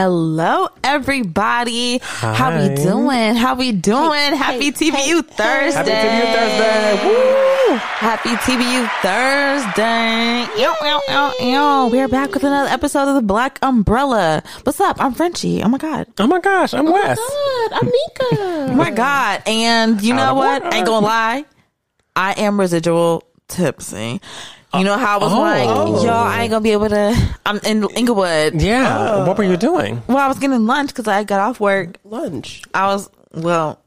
Hello, everybody. How we doing? How we doing? Happy TBU Thursday. Happy TBU Thursday. Woo! Happy TBU Thursday. Ew, ew, ew, ew. We're back with another episode of the Black Umbrella. What's up? I'm Frenchie. Oh my God. Oh my gosh, I'm oh, Wes. Good, I'm Nika. Oh my God. And you know what? order. Ain't gonna lie. I am residual tipsy. You know how I was Oh. like, y'all, I ain't gonna be able to. I'm in Inglewood. Yeah. what were you doing? Well, I was getting lunch because I got off work. Lunch. I was well.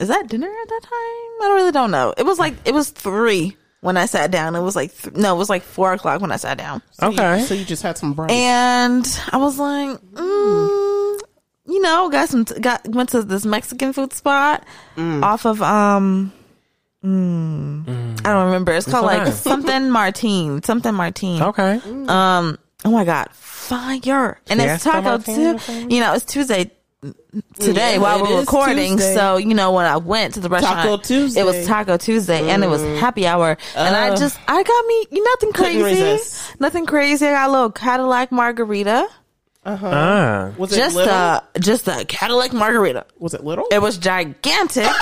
Is that dinner at that time? I don't really don't know. It was like it was three when I sat down. It was like th- no, it was like four o'clock when I sat down, Okay. So you just had some brunch. and I was like, mm, you know, got some got went to this Mexican food spot off of um. Mm, I don't remember. It's called like something Martine, something Martine. Okay. Um. Oh my God, fire! And it's Taco Martine too. You know, it's Tuesday today Yeah, while we're recording. Tuesday. So you know, when I went to the restaurant, Taco Tuesday. It was Taco Tuesday, and it was happy hour. and I Uh, just, I got me nothing crazy, nothing crazy. I got a little Cadillac margarita, uh-huh. Ah. was it just little? a just a Cadillac margarita. was it little? It was gigantic.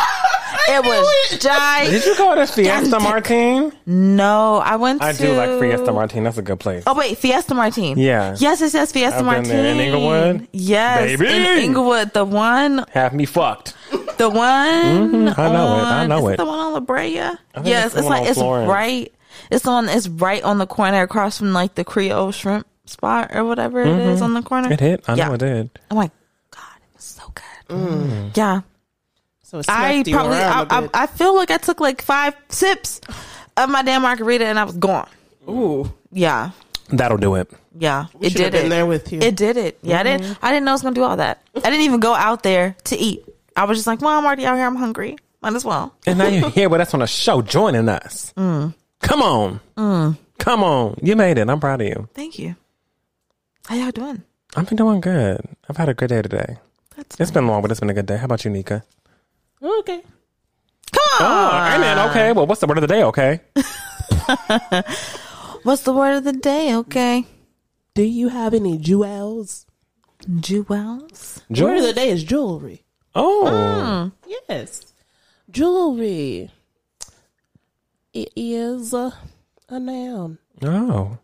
it was gigantic. Did you go to Fiesta Martine? No, I went. To I to, do like Fiesta Martine. That's a good place. Oh wait, Fiesta Martine. Yeah. Yes, it says Fiesta I've been Martine. there. In Inglewood? Yes, Baby. in Inglewood. The one, Have me fucked. the one. Mm-hmm. I know it. I on- know is it. The one on La Brea. think Yes, it's the it's like on it's Florence. right. It's the one. It's right on the corner across from like the Creole Shrimp spot or whatever it is on the corner. Mm-hmm. It hit. I know it did. Oh my god, it was so good. Yeah, so it I you probably. I, around bit. I feel like I took like five sips of my damn margarita and I was gone. Ooh. Yeah, That'll do it. yeah. We it did been it. there with you. It did it. Yeah, I didn't. I didn't know I was gonna do all that. I didn't even go out there to eat. I was just like, well, I'm already out here. I'm hungry. Might as well. And now you're here with us on a show, joining us. Mm. Come on. Come on. You made it. I'm proud of you. Thank you. How y'all doing? I've been doing good. I've had a good day today. That's It's been long, but it's been a good day. How about you, Nika? Okay. come on. Oh, and then okay. Well, what's the word of the day? Okay. What's the word of the day? Okay, Do you have any jewels? jewels. Word of the day is jewelry. Oh, Yes. Jewelry. It is uh, a noun. oh,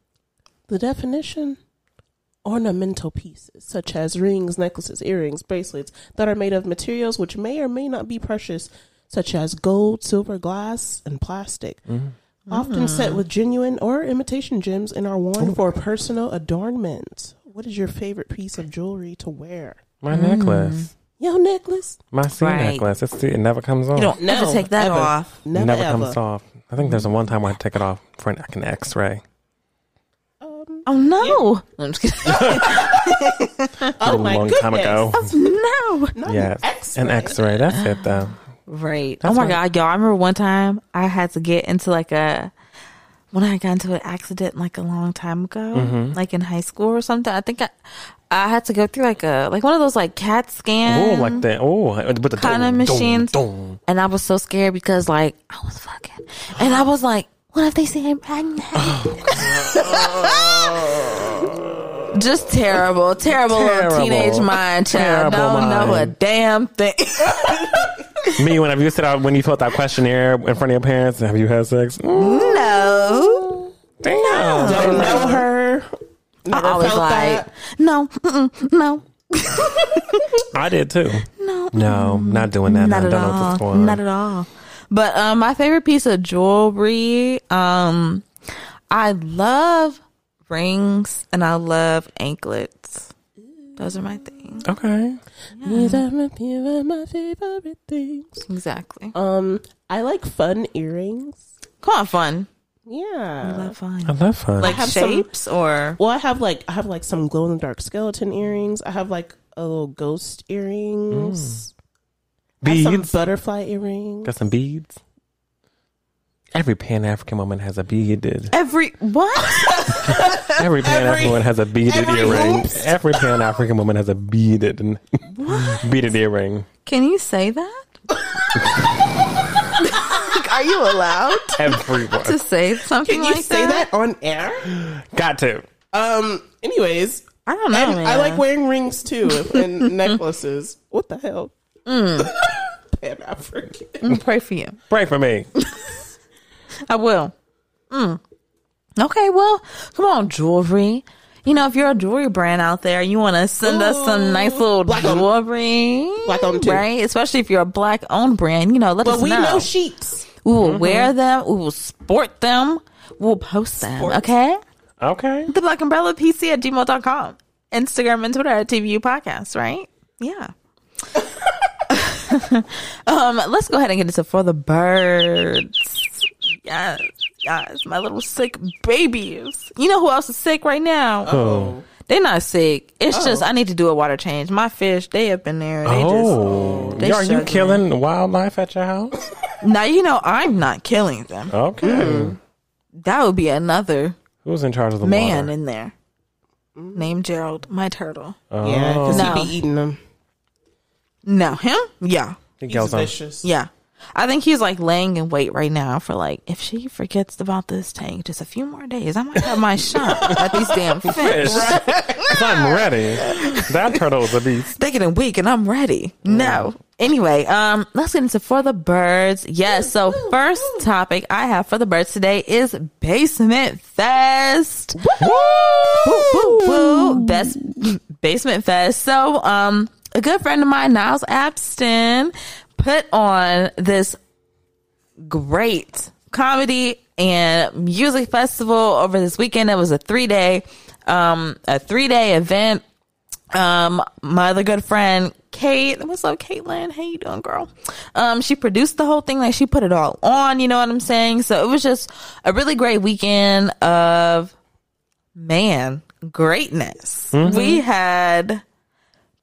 The definition ornamental pieces such as rings, necklaces, earrings, bracelets that are made of materials which may or may not be precious, such as gold, silver, glass, and plastic. Often set with genuine or imitation gems and are worn for personal adornment. What is your favorite piece of jewelry to wear? my necklace, Your necklace? my C Right. necklace. It's, it never comes off. You don't never No, take that ever. off. Never, never ever. comes off. I think there's a one time where I take it off for an, like an X-ray. Um, Oh no! I'm just kidding. oh a my long goodness. time ago. no. Not Yes, an X-ray. an X-ray. That's it, though. Right. That's oh my right. god, y'all! I remember one time I had to get into like a when I got into an accident like a long time ago, Mm-hmm. like in high school or something. I think I I had to go through like a like one of those like CAT scan. Oh, like that. Oh, with the Kind of machines. dong, dong. And I was so scared because like I was fucking, and I was like, what if they say I'm pregnant? Just terrible, terrible, little teenage mind child. Terrible Don't know a mind. damn thing. Me, whenever you sit out, when you fill out that questionnaire in front of your parents, have you had sex? Mm, no. damn. Don't know her. I Never always felt like, that. no, mm-mm, no, I did too. no, No, not doing that. not I at don't know what this all, for. not at all. But um, my favorite piece of jewelry, um, I love rings and I love anklets. Those are my things. Okay. These are my, these are my favorite things. Exactly. Um, I like fun earrings. Come on, fun. Yeah. I Yeah. love I fun. love fun. Like have some- shapes or Well, I have like I have like some glow in the dark skeleton earrings. I have like a little ghost earrings. I have some beads. butterfly earrings. Got some beads. Every Pan African woman has a beaded. every what? Every Pan African woman has a beaded every earring. oops. Every Pan African woman has a beaded beaded earring. Can you say that? Are you allowed Everyone to say something Can you like say that on air? got to. Um. Anyways, I don't know, And man. I like wearing rings too and necklaces. What the hell? Mm. Pan African. I'm gonna pray for you. Pray for me. I will. Mm. Okay, well, come on, jewelry. You know, if you're a jewelry brand out there, you want to send us some nice little Black owned. jewelry, Black owned too. right? Especially if you're a black owned brand, you know, let But us we know. know sheets. we will wear them. We will sport them. We'll post them. Okay. Okay. The Black Umbrella PC at gmail.com. Instagram and Twitter at TBU Podcast, right? Yeah. um, let's go ahead and get into For the Birds. Yes, yes, my little sick babies. You know who else is sick right now? Oh. They're not sick. It's just I need to do a water change. My fish, they up in there. They Oh, they are you struggling. killing wildlife at your house? just now. You know I'm not killing them. Okay. That would be another Who's in charge of the man water? in there named Gerald, my turtle. Oh, Yeah, because No. he be eating them. No, him? Yeah. he He's vicious. Yeah. I think he's like laying in wait right now for like if she forgets about this tank just a few more days, I might have my shot at these damn fish. Fish. 'Cause I'm ready. That turtle is a beast. They getting weak and I'm ready. No. Anyway, um, let's get into for the birds. Yes. So first topic I have for the birds today is Basement Fest. Woo, woo, woo. Best Basement Fest. So, um, a good friend of mine, Niles Abston, put on this great comedy and music festival over this weekend. It was a three day, um, a three day event. Um, my other good friend, Kate, what's up, Caitlin? How you doing, girl? Um, she produced the whole thing. Like she put it all on, you know what I'm saying? So it was just a really great weekend of man greatness. We had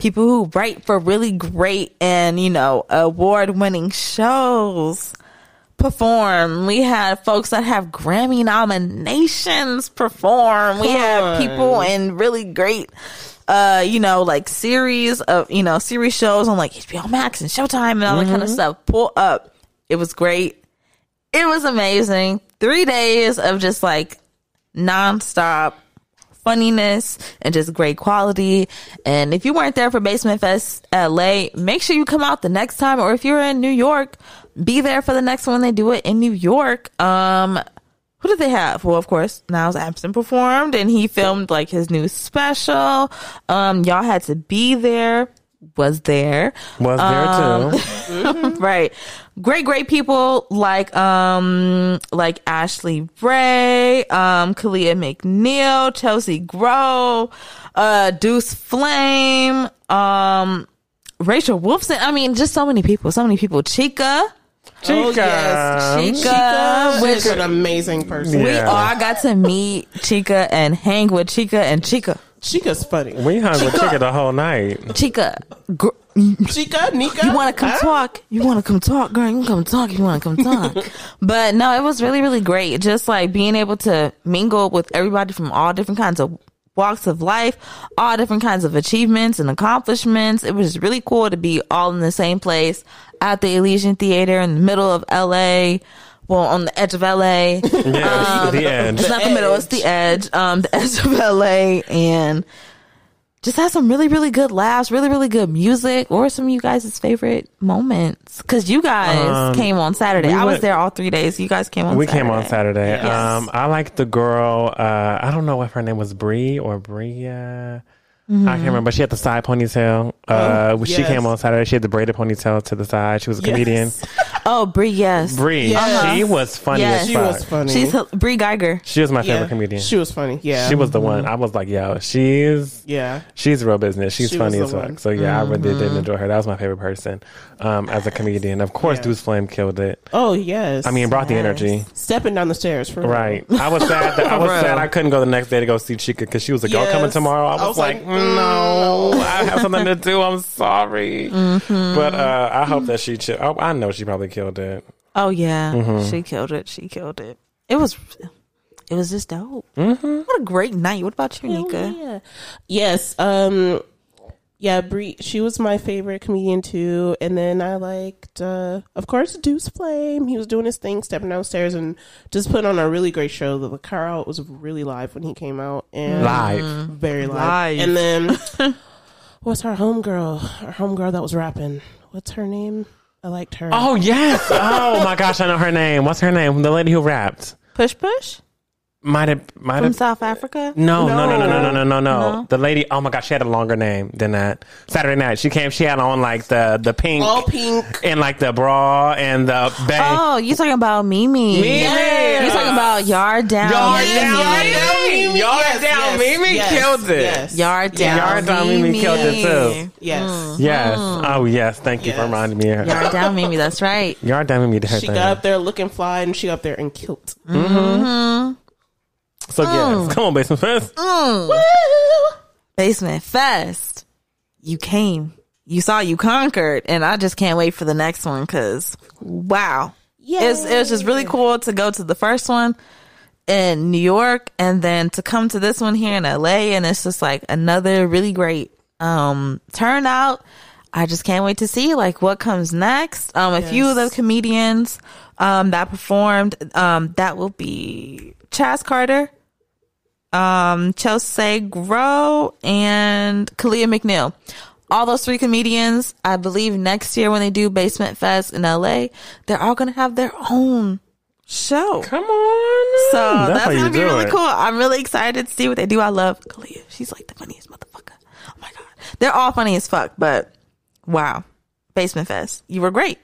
people who write for really great and you know award winning shows perform. We had folks that have Grammy nominations perform. We had people in really great uh you know like series of you know series shows on like HBO Max and Showtime and all that kind of stuff pull up. It was great. It was amazing. 3 days of just like nonstop funniness and just great quality. And if you weren't there for Basement Fest LA, make sure you come out the next time. Or if you're in New York, be there for the next one. They do it in New York. Um, who did they have? Well, of course, Niles Abston performed and he filmed like his new special. Um, y'all had to be there. Was there. Was there Um, too? right great great people like um like ashley ray um kalia mcneil chelsea grow uh deuce flame um rachel wolfson. I mean just so many people. So many people. Chica. Oh, yes. Chica, Chica which is an amazing person. we all got to meet chica and hang with chica and chica. Chica's funny. We hung with Chica the whole night. chica. Gr- Chica, Nika. You want to come Huh? talk? You want to come talk, girl? You can come talk. You want to come talk? but no, it was really, really great. Just like being able to mingle with everybody from all different kinds of walks of life, all different kinds of achievements and accomplishments. It was really cool to be all in the same place at the Elysian Theater in the middle of LA. Well, on the edge of LA. Yeah, the edge. It's not the middle, it's the edge. Um, the edge of LA and just had some really, really good laughs, really, really good music. What were some of you guys' favorite moments? Cause you guys Um, came on Saturday. we I was went- there all three days. You guys came on We Saturday. came on Saturday. Yes. Um, I like the girl. Uh, I don't know if her name was Bree or Bria. I can't remember. She had the side ponytail. Uh, Oh, she came on Saturday. She had the braided ponytail to the side. She was a Yes. comedian. Oh, Brie, yes. Brie, Yes. She was funny Yes. as She fuck. was funny. She's Brie Geiger. She was my yeah. favorite comedian. She was funny. Yeah. She was the one. I was like, yo, she's Yeah. she's real business. She's She funny as the fuck. one. So yeah, I really Mm-hmm. did enjoy her. That was my favorite person um, as a comedian. Of course, Yeah. Deuce Flame killed it. Oh yes. I mean, brought the energy. stepping down the stairs for real. Right. I was sad. That, I was sad I couldn't go the next day to go see Chica because she was like, "Y'all coming tomorrow?" I was, I was like, like, "No, I have something to do. I'm sorry." Mm-hmm. But uh, I hope that she. Chi- oh, I know she probably killed it. Oh yeah, Mm-hmm. she killed it. She killed it. It was, it was just dope. Mm-hmm. What a great night. What about you, Hell Nika? yeah. Yes. Um. Yeah, Brie. She was my favorite comedian too. And then I liked, uh, of course, Deuce Flame. He was doing his thing, stepping downstairs, and just put on a really great show. The crowd was really live when he came out, and Live. very live. Live. And then what's our homegirl? Our homegirl that was rapping. What's her name? I liked her. Oh yes. Oh my gosh, I know her name. What's her name? The lady who rapped. Push push Might have might from have South Africa. no, no, no, no, no, no, no, no, no. No? The lady, oh my gosh, she had a longer name than that. Saturday night, she came, she had on like the the pink all pink. and like the bra and the bang. Oh, you talking about Mimi? Mimi. You talking about Yard Down? Yard Mimi. Down, Mimi. Yard Down, Mimi killed it. Yes. Yard Down. Yard Down Mimi killed it too. Yes. Mm. Yes. Mm. Oh yes. Thank you for reminding me of her. Yard Down Mimi. That's right. Yard Down Mimi did her She thing. got up there looking fly, and she got up there and killed. Mm-hmm. Mm-hmm. So yes, come on, basement fest. Basement Fest. You came. You saw. You conquered, and I just can't wait for the next one because wow, Yeah, it's it was just really cool to go to the first one in New York and then to come to this one here in LA, and it's just like another really great um turnout. I just can't wait to see like what comes next. Um, a few of the comedians um that performed um that will be Chaz Carter, um Chelsea Grow, and Kalia McNeil. All those three comedians, I believe next year when they do Basement Fest in LA, they're all gonna have their own show. Come on. So That's that's, gonna be really it. cool. I'm really excited to see what they do. I love Kalia. She's like the funniest motherfucker. Oh my god, they're all funny as fuck. But wow, Basement Fest, you were great.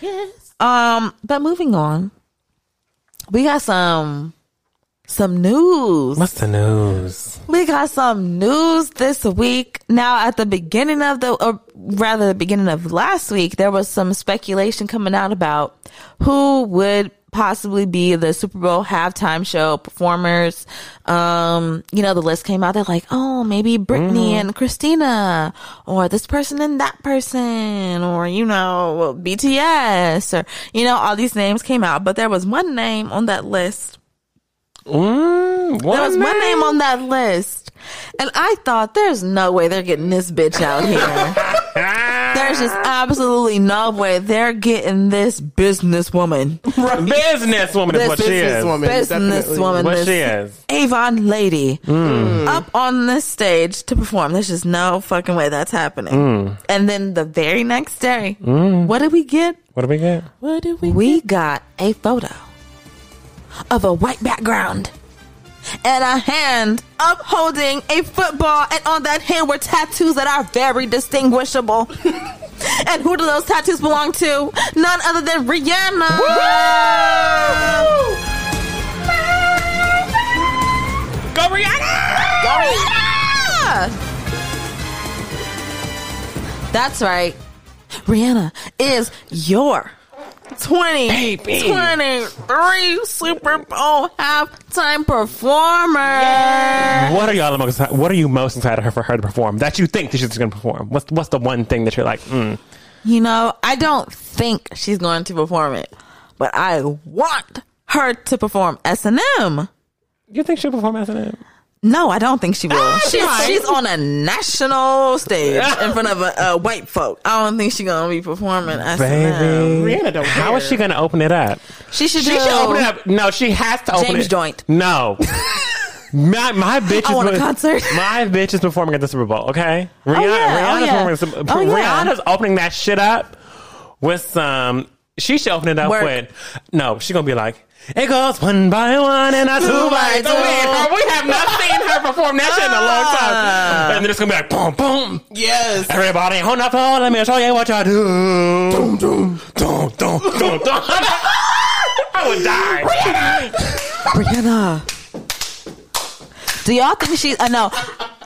Yes. Um, but moving on, we got some some news. What's the news? We got some news this week. Now, at the beginning of the, or rather, the beginning of last week, there was some speculation coming out about who would possibly be the Super Bowl halftime show performers. Um, you know, the list came out. They're like, oh, maybe Britney and Christina, or this person and that person, or you know, BTS, or you know, all these names came out. But there was one name on that list Mm, there was my name on that list. And I thought, there's no way they're getting this bitch out here. There's just absolutely no way they're getting this businesswoman. businesswoman is what she is. Businesswoman, definitely. Businesswoman. What this she is. Avon lady mm. up on this stage to perform. There's just no fucking way that's happening. Mm. And then the very next day, mm. what did we get? What did we get? What did we? we got a photo of a white background and a hand upholding a football, and on that hand were tattoos that are very distinguishable. and who do those tattoos belong to? None other than Rihanna. Go Rihanna! Rihanna! That's right. Rihanna is your 2023 Super Bowl halftime performer. What are y'all most? What are you most excited for her to perform? That you think that she's going to perform? What's What's the one thing that you're like? Mm. You know, I don't think she's going to perform it, but I want her to perform S&M. You think she'll perform as an No, I don't think she will. Ah, she's, might. she's on a national stage in front of a, a white folk. I don't think she's gonna be performing S&M. Baby, Rihanna don't How is care. she going to open it up? She should She do. should open it up. No, she has to open James it. Joint. No. My, my bitch I is want a concert. My bitch is performing at the Super Bowl. Okay, Rihanna, yeah, oh, Rihanna's, yeah. performing, Oh, yeah. Rihanna's opening that shit up with some. She should open it up Work. with. No, she gonna be like. It goes one by one and a two, Two by by two. two. We, we have not seen her perform that shit in a long time. Ah. And then it's gonna be like boom, boom. Yes. Everybody on the floor, let me show you what y'all do. Doom, doom, doom, doom, doom, doom. I would die. Rihanna. Do y'all think she? I uh, know.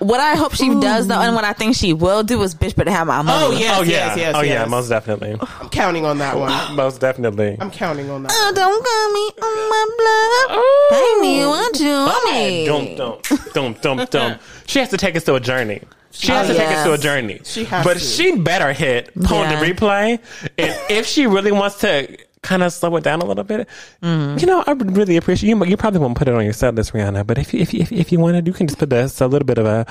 What I hope she does though, and what I think she will do is bitch but have my money. Oh yes, oh yeah, yes, yes, oh yeah, most definitely, I'm counting on that one. most definitely. I'm counting on that. Oh, don't call me on my blood. Oh. Pay me what you owe me. Dum dum dum dum dum. She has to take us to a journey. She has Oh, to take us to a journey. She has but to. she better hit Pon Yeah. the replay, and if she really wants to kind of slow it down a little bit. Mm-hmm. You know, I would really appreciate you. You probably won't put it on your set list, Rihanna. But if you, if you, if, you- if you wanted, you can just put this a little bit of a.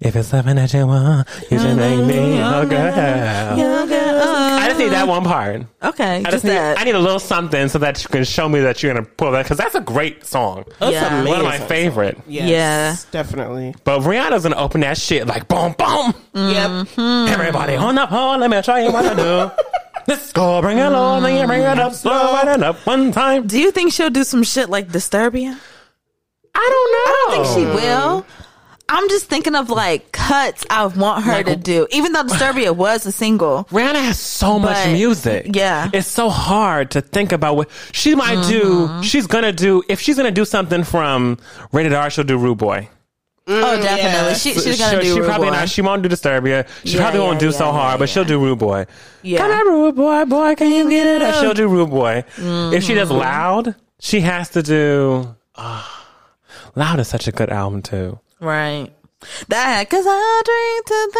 If it's something that you want, you should make me a uh-huh. girl. Uh-huh. I just need that one part. Okay, I just just need, that. I need a little something so that you can show me that you're gonna pull that because that's a great song. That's Yeah. amazing. One of my favorite. Yes, Yeah. definitely. But Rihanna's gonna open that shit like boom, boom. Yep. Everybody on the phone, let me show you what to do. Let's go, bring it on, then you bring it up slow and up one time. Do you think she'll do some shit like Disturbia? I don't know. I don't think she will. I'm just thinking of like cuts I want her to do. Even though Disturbia was a single. Rihanna has so much But, music. yeah. It's so hard to think about what she might Mm-hmm. do. She's gonna do, if she's gonna do something from Rated R, she'll do Rude Boy. Oh, definitely. yeah. She, she's gonna She'll- do she Rude probably Boy. not. She won't do Disturbia. She Yeah, probably won't yeah, do so yeah, hard, yeah, but she'll yeah. do Rude Boy. Yeah. Come on, Rude Boy, boy, can you get it? up? She'll do Rude Boy. Mm-hmm. If she does Loud, she has to do. ah, Loud is such a good album too. Right. That cause I drink to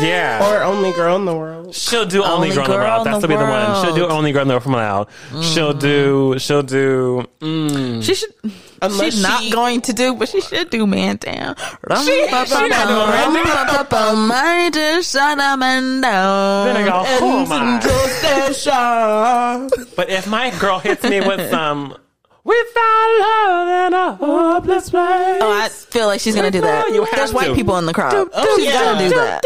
that. Yeah. Or only girl in the world. She'll do only, Only girl, in the world. in That's the to be the one. She'll do only girl in the world from loud. She'll do. She'll do. Mm, She should. Unless she's not going to do, but she should do Man Down. Rum, She- pa, she pa, not pa, doing rum, Man Down. pa, pa, pa, might just shut a man down. then I go, oh my. Station. But if my girl hits me with some without love and a hopeless place. Oh, I feel like she's gonna do that. You have There's white to. people in the crowd. Oh, she's yeah. gonna do that.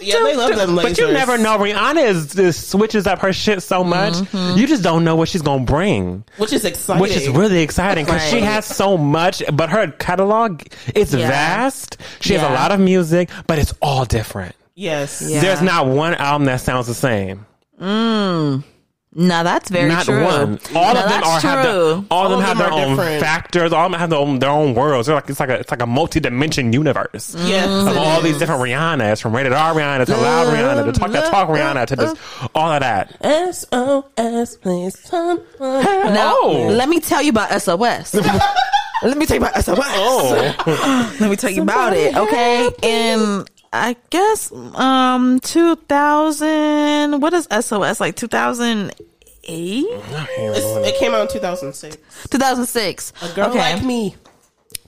Yeah, they love them But you never know. Rihanna is, is switches up her shit so much. Mm-hmm. You just don't know what she's gonna bring, Which is exciting. which is really exciting because she has so much. But her catalog it's Yeah. vast. She has a lot of music, but it's all different. Yes. Yeah. There's not one album that sounds the same. No, that's very not true. one. All No, of them that's are have true. the, all, of them have their are own different. factors. All of them have their own, their own worlds. They're like it's like a it's like a multi dimension universe. Yes. of it all these different Rihannas, from rated R Rihanna to loud Rihanna to talk that talk Rihanna to just all of that. SOS, please. someone. Now, Oh. let me tell you about SOS. let me tell you about SOS. Oh, Let me tell you about it, okay? In I guess um 2000 what is SOS like 2008 It's- it came out in 2006. 2006 A girl okay like me.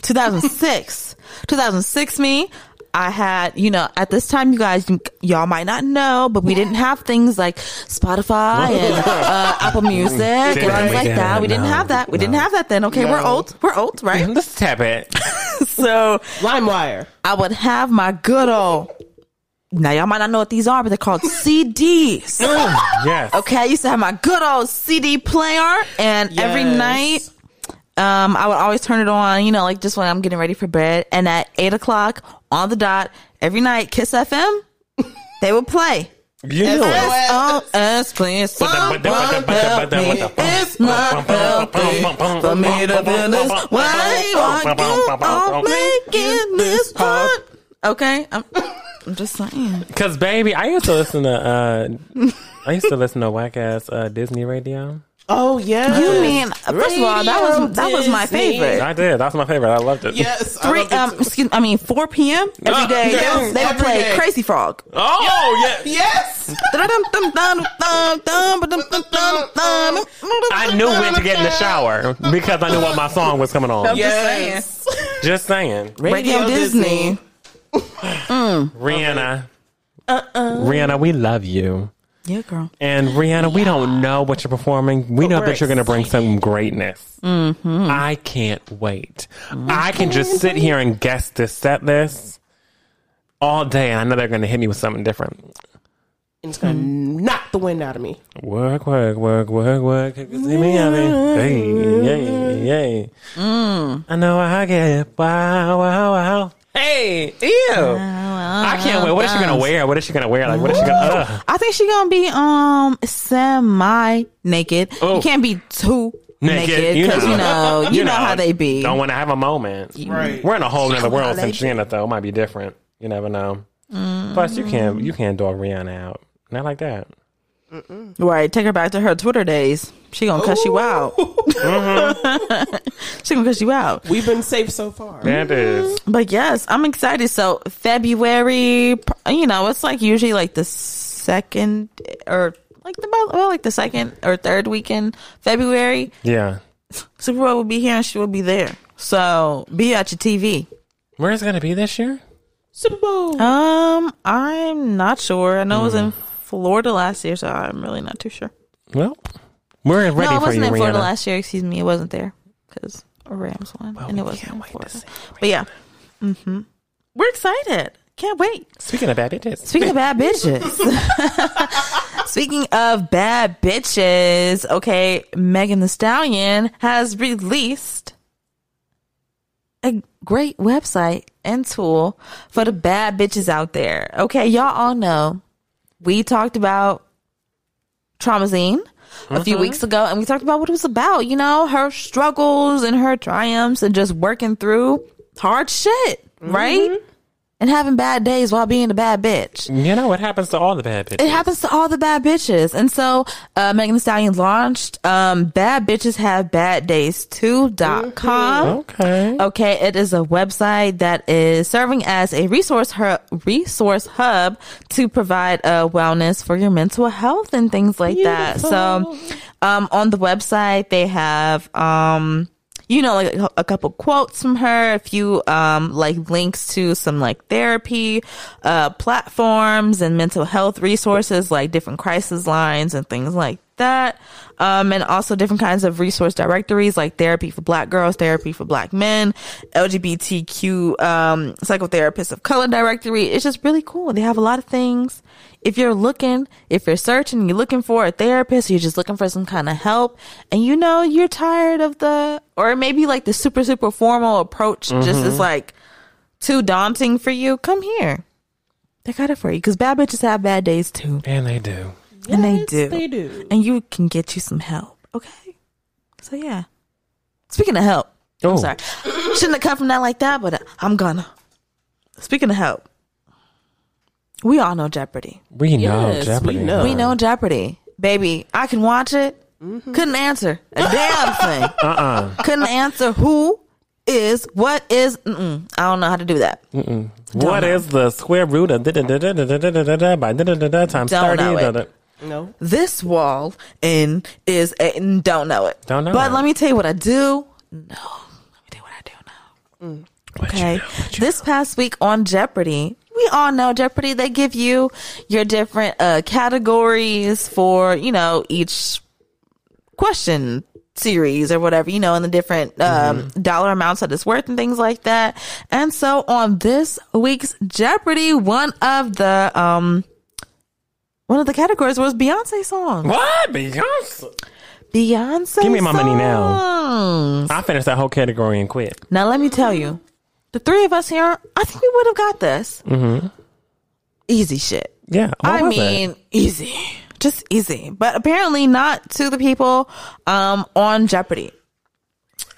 2006 2006 me I had, you know, at this time, you guys, y'all might not know, but we didn't have things like Spotify and uh, Apple Music and things we? like that. We didn't have that. We didn't have that then. Okay, we're old. We're old, right? let's tap it. so LimeWire. I would have my good old. Now y'all might not know what these are, but they're called CDs. Yes. Okay, I used to have my good old CD player, and every night, um, I would always turn it on. You know, like just when I'm getting ready for bed, and at eight o'clock on the dot every night, Kiss FM, they would play. You. SOS, please, someone help me. It's not healthy for me to feel this way. Why you all making this hard? Okay, I'm, I'm just saying. Because baby, I used to listen to uh, I used to listen to whack ass uh, Disney radio. Oh, yeah. You mean first of all, that was that was my favorite. I did. That's my favorite. I loved it. Yes. I Three, loved it um, too. excuse, I mean, four p.m. every day. yes, they would every play day. Crazy Frog. Oh yeah. Yes. I knew when to get in the shower because I knew what my song was coming on. Yes. Just saying. Just saying. Radio Disney. Mm. Rihanna. Uh-uh. Rihanna, we love you. Yeah, girl. And Rihanna, we don't know what you're performing. We know that you're going to bring some greatness. Mm-hmm. I can't wait. Mm-hmm. I can just sit here and guess this set list all day, and I know they're going to hit me with something different. It's going to mm. knock the wind out of me. Work, work, work, work, work. See me, I mean, hey, yay, yay. Mm. I know I get. Wow, wow, wow. Hey, ew. I can't wait. What is she gonna wear? What is she gonna wear? Like, what is she gonna? Ugh. I think she gonna be um semi naked. Oh. You can't be too Naked, naked you because know. you know you, know, how they be. Don't want to have a moment. Right. We're in a whole other world they since Janet though. It might be different. You never know. Plus, you can't you can't dog Rihanna out. Not like that. Right, take her back to her Twitter days. She gonna cuss you out. she gonna cuss you out. We've been safe so far. That is. But yes, I'm excited. So February, you know, it's like usually like the second or like like the well, like the second or third weekend February. Yeah. Super Bowl will be here and she will be there. So be at your TV. Where is it going to be this year? Super Bowl. Um, I'm not sure. I know it was in Florida last year, so I'm really not too sure. Well, we're ready no, it for you, wasn't in Florida Rihanna. last year. Excuse me, it wasn't there because Rams won, and it wasn't in Florida. But yeah, hmm we're excited. Can't wait. Speaking of bad bitches. Speaking of bad bitches. Speaking of bad bitches, okay, Megan Thee Stallion has released a great website and tool for the bad bitches out there. Okay, y'all all know we talked about Traumazine a few mm-hmm. weeks ago and we talked about what it was about, you know, her struggles and her triumphs and just working through hard shit, right? Mm-hmm. And having bad days while being a bad bitch. You know what happens to all the bad bitches? It happens to all the bad bitches. And so, uh, Megan Thee Stallion launched, um, bad bitches have bad days too.com. Okay. Okay. It is a website that is serving as a resource, hub, resource hub to provide, uh, wellness for your mental health and things like that. So, um, on the website, they have, um, you know, like a, a couple quotes from her, a few, um, like links to some like therapy, uh, platforms and mental health resources, like different crisis lines and things like that. Um, and also different kinds of resource directories like therapy for black girls, therapy for black men, LGBTQ, um, psychotherapists of color directory. It's just really cool. They have a lot of things. If you're looking, if you're searching, you're looking for a therapist, you're just looking for some kind of help and you know, you're tired of the, or maybe like the super, super formal approach just is like too daunting for you. Come here. They got it for you because bad bitches have bad days too. And they do. And they do. They do. And you can get you some help. Okay. So yeah. Speaking of help, Oh, I'm sorry. Shouldn't have come from that like that, but I'm gonna. Speaking of help, we all know Jeopardy. we know Yes, we Jeopardy. know. We know Jeopardy. Baby, I can watch it. Mm-hmm. Couldn't answer a damn thing. Uh-uh. Couldn't answer who is, what is, mm-mm. I don't know how to do that. What know. is the square root of da da da da da da da da da by da da da da times Don't 30? Know da, it. da. No. This wall in is, a, don't know it. Don't know But it. let me tell you what I do. No. Let me tell you what I do now. What you Okay. know, you This past week on Jeopardy, we all know Jeopardy. They give you your different uh, categories for, you know, each question series or whatever, you know, and the different um, dollar amounts that it's worth and things like that. And so on this week's Jeopardy, one of the um one of the categories was Beyonce songs. What? Beyonce? Beyonce. Give me my money now. I finished that whole category and quit. Now let me tell you, the three of us here, I think we would have got this. Mm-hmm. Easy shit. Yeah. I it? mean, easy, just easy. But apparently not to the people um, on Jeopardy.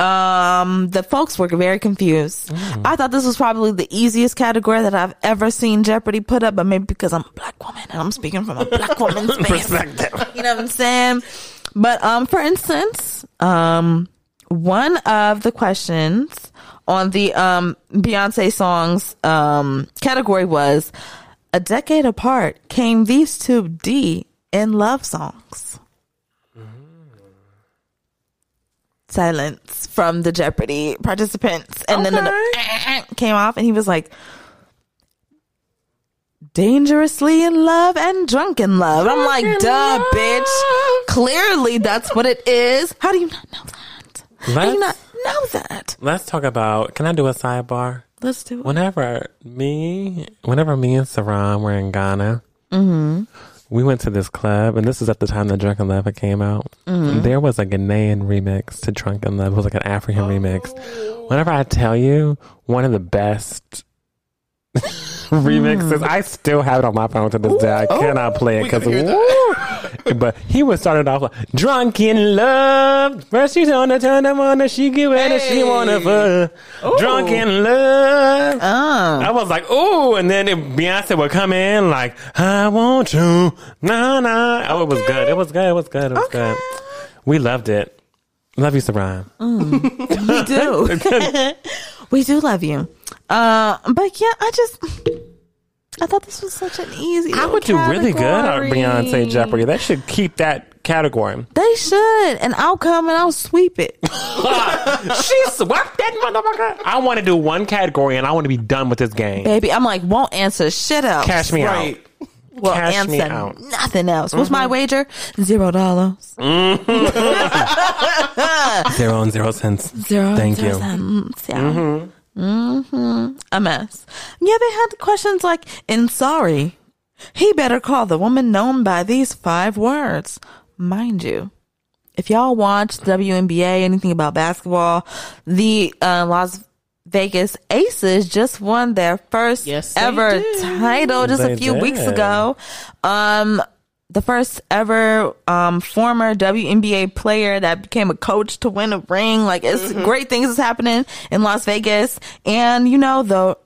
Um, the folks were very confused. Mm. I thought this was probably the easiest category that I've ever seen Jeopardy put up, but maybe because I'm a black woman and I'm speaking from a black woman's perspective. You know what I'm saying? But um, for instance, um, one of the questions on the um Beyonce songs um category was a decade apart came these two D in love songs. Silence from the Jeopardy participants, and then the came off, and he was like, "Dangerously in love and drunk in love." I'm like, "Duh, bitch! Clearly, that's what it is. How do you not know that? How do you not Let's, know that?" let's talk about. Can I do a sidebar? Let's do it. Whenever me, whenever me and Saran were in Ghana, Mm-hmm. We went to this club, and this is at the time that Drunk in Love came out. Mm-hmm. There was a Ghanaian remix to Drunk in Love. It was like an African remix. Whenever I tell you, one of the best remixes, hmm. I still have it on my phone to this day. I oh. cannot play it because, but he was started off like drunken love. First she's on the turn them on, she give it, and she wanna fuck. Drunken love. Oh, I was like, ooh, and then it, Beyonce would come in like, I want you, nah, nah. Oh, it was good. It was good. It was good. It was good. We loved it. Love you, Saran. Mm. we do. we do love you. Uh, but yeah, I just, I thought this was such an easy. I little would do really good on. Beyonce Jeopardy. They should keep that category. They should, and I'll come and I'll sweep it. she swept that motherfucker. I want to do one category and I want to be done with this game. Baby, I'm like, won't answer shit else. Cash me Right. out. Well, cash answer me out. Mm-hmm. nothing else. What's my wager? Zero dollars. Zero and zero cents. Zero. Thank zero you. cents. Yeah. Mm-hmm. A mess. Yeah, they had questions like, in sorry, he better call the woman known by these five words. Mind you, if y'all watch WNBA, anything about basketball, the uh, Las Vegas Aces just won their first Yes, ever title just They a few weeks ago. Um, the first ever um, former WNBA player that became a coach to win a ring. Like it's Mm-hmm. great things is happening in Las Vegas. And you know the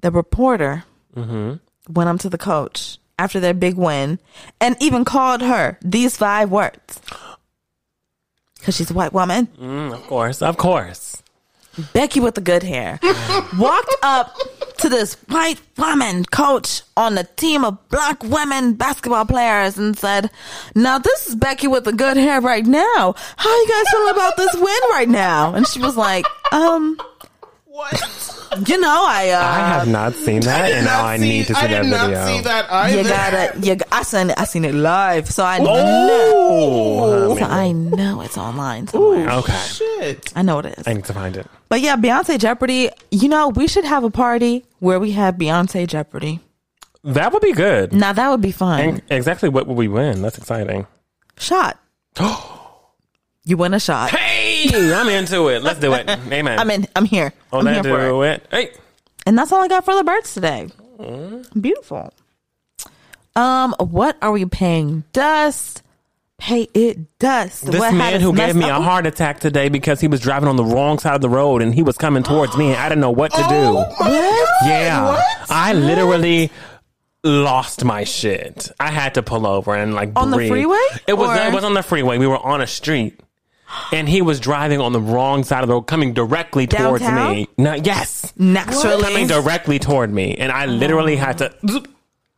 the reporter Mm-hmm. went up to the coach after their big win and even called her these five words because she's a white woman. Mm, of course, of course. Becky with the good hair walked up to this white woman coach on the team of black women basketball players and said, Now this is Becky with the good hair right now. How you guys feeling about this win right now? And she was like, Um, What? you know, I, uh, I have not seen that, and now I need to see I that did not video. see that either. you gotta, you, I seen it, I seen it live, so I know, Oh, so I know it's online somewhere. okay. Shit. I know it is. I need to find it. But yeah, Beyonce Jeopardy, you know, we should have a party where we have Beyonce Jeopardy. That would be good. Now that would be fun. And exactly what would we win? That's exciting. Shot. you win a shot. Hey, I'm into it. Let's do it. Amen. I'm in. I'm here. Oh, I'm here let's for it. do it. Hey. And that's all I got for the birds today. Beautiful. Um, what are we paying dust? Pay it dust. This What man who gave me a heart attack today because he was driving on the wrong side of the road and he was coming towards me and I didn't know what to do. What? Yeah. I literally lost my shit. I had to pull over and like On the freeway? It was Or- it was on the freeway. We were on a street. And he was driving on the wrong side of the road, coming directly towards Downtown? me. No, yes, Naturally. coming directly toward me, and I literally had to zoop,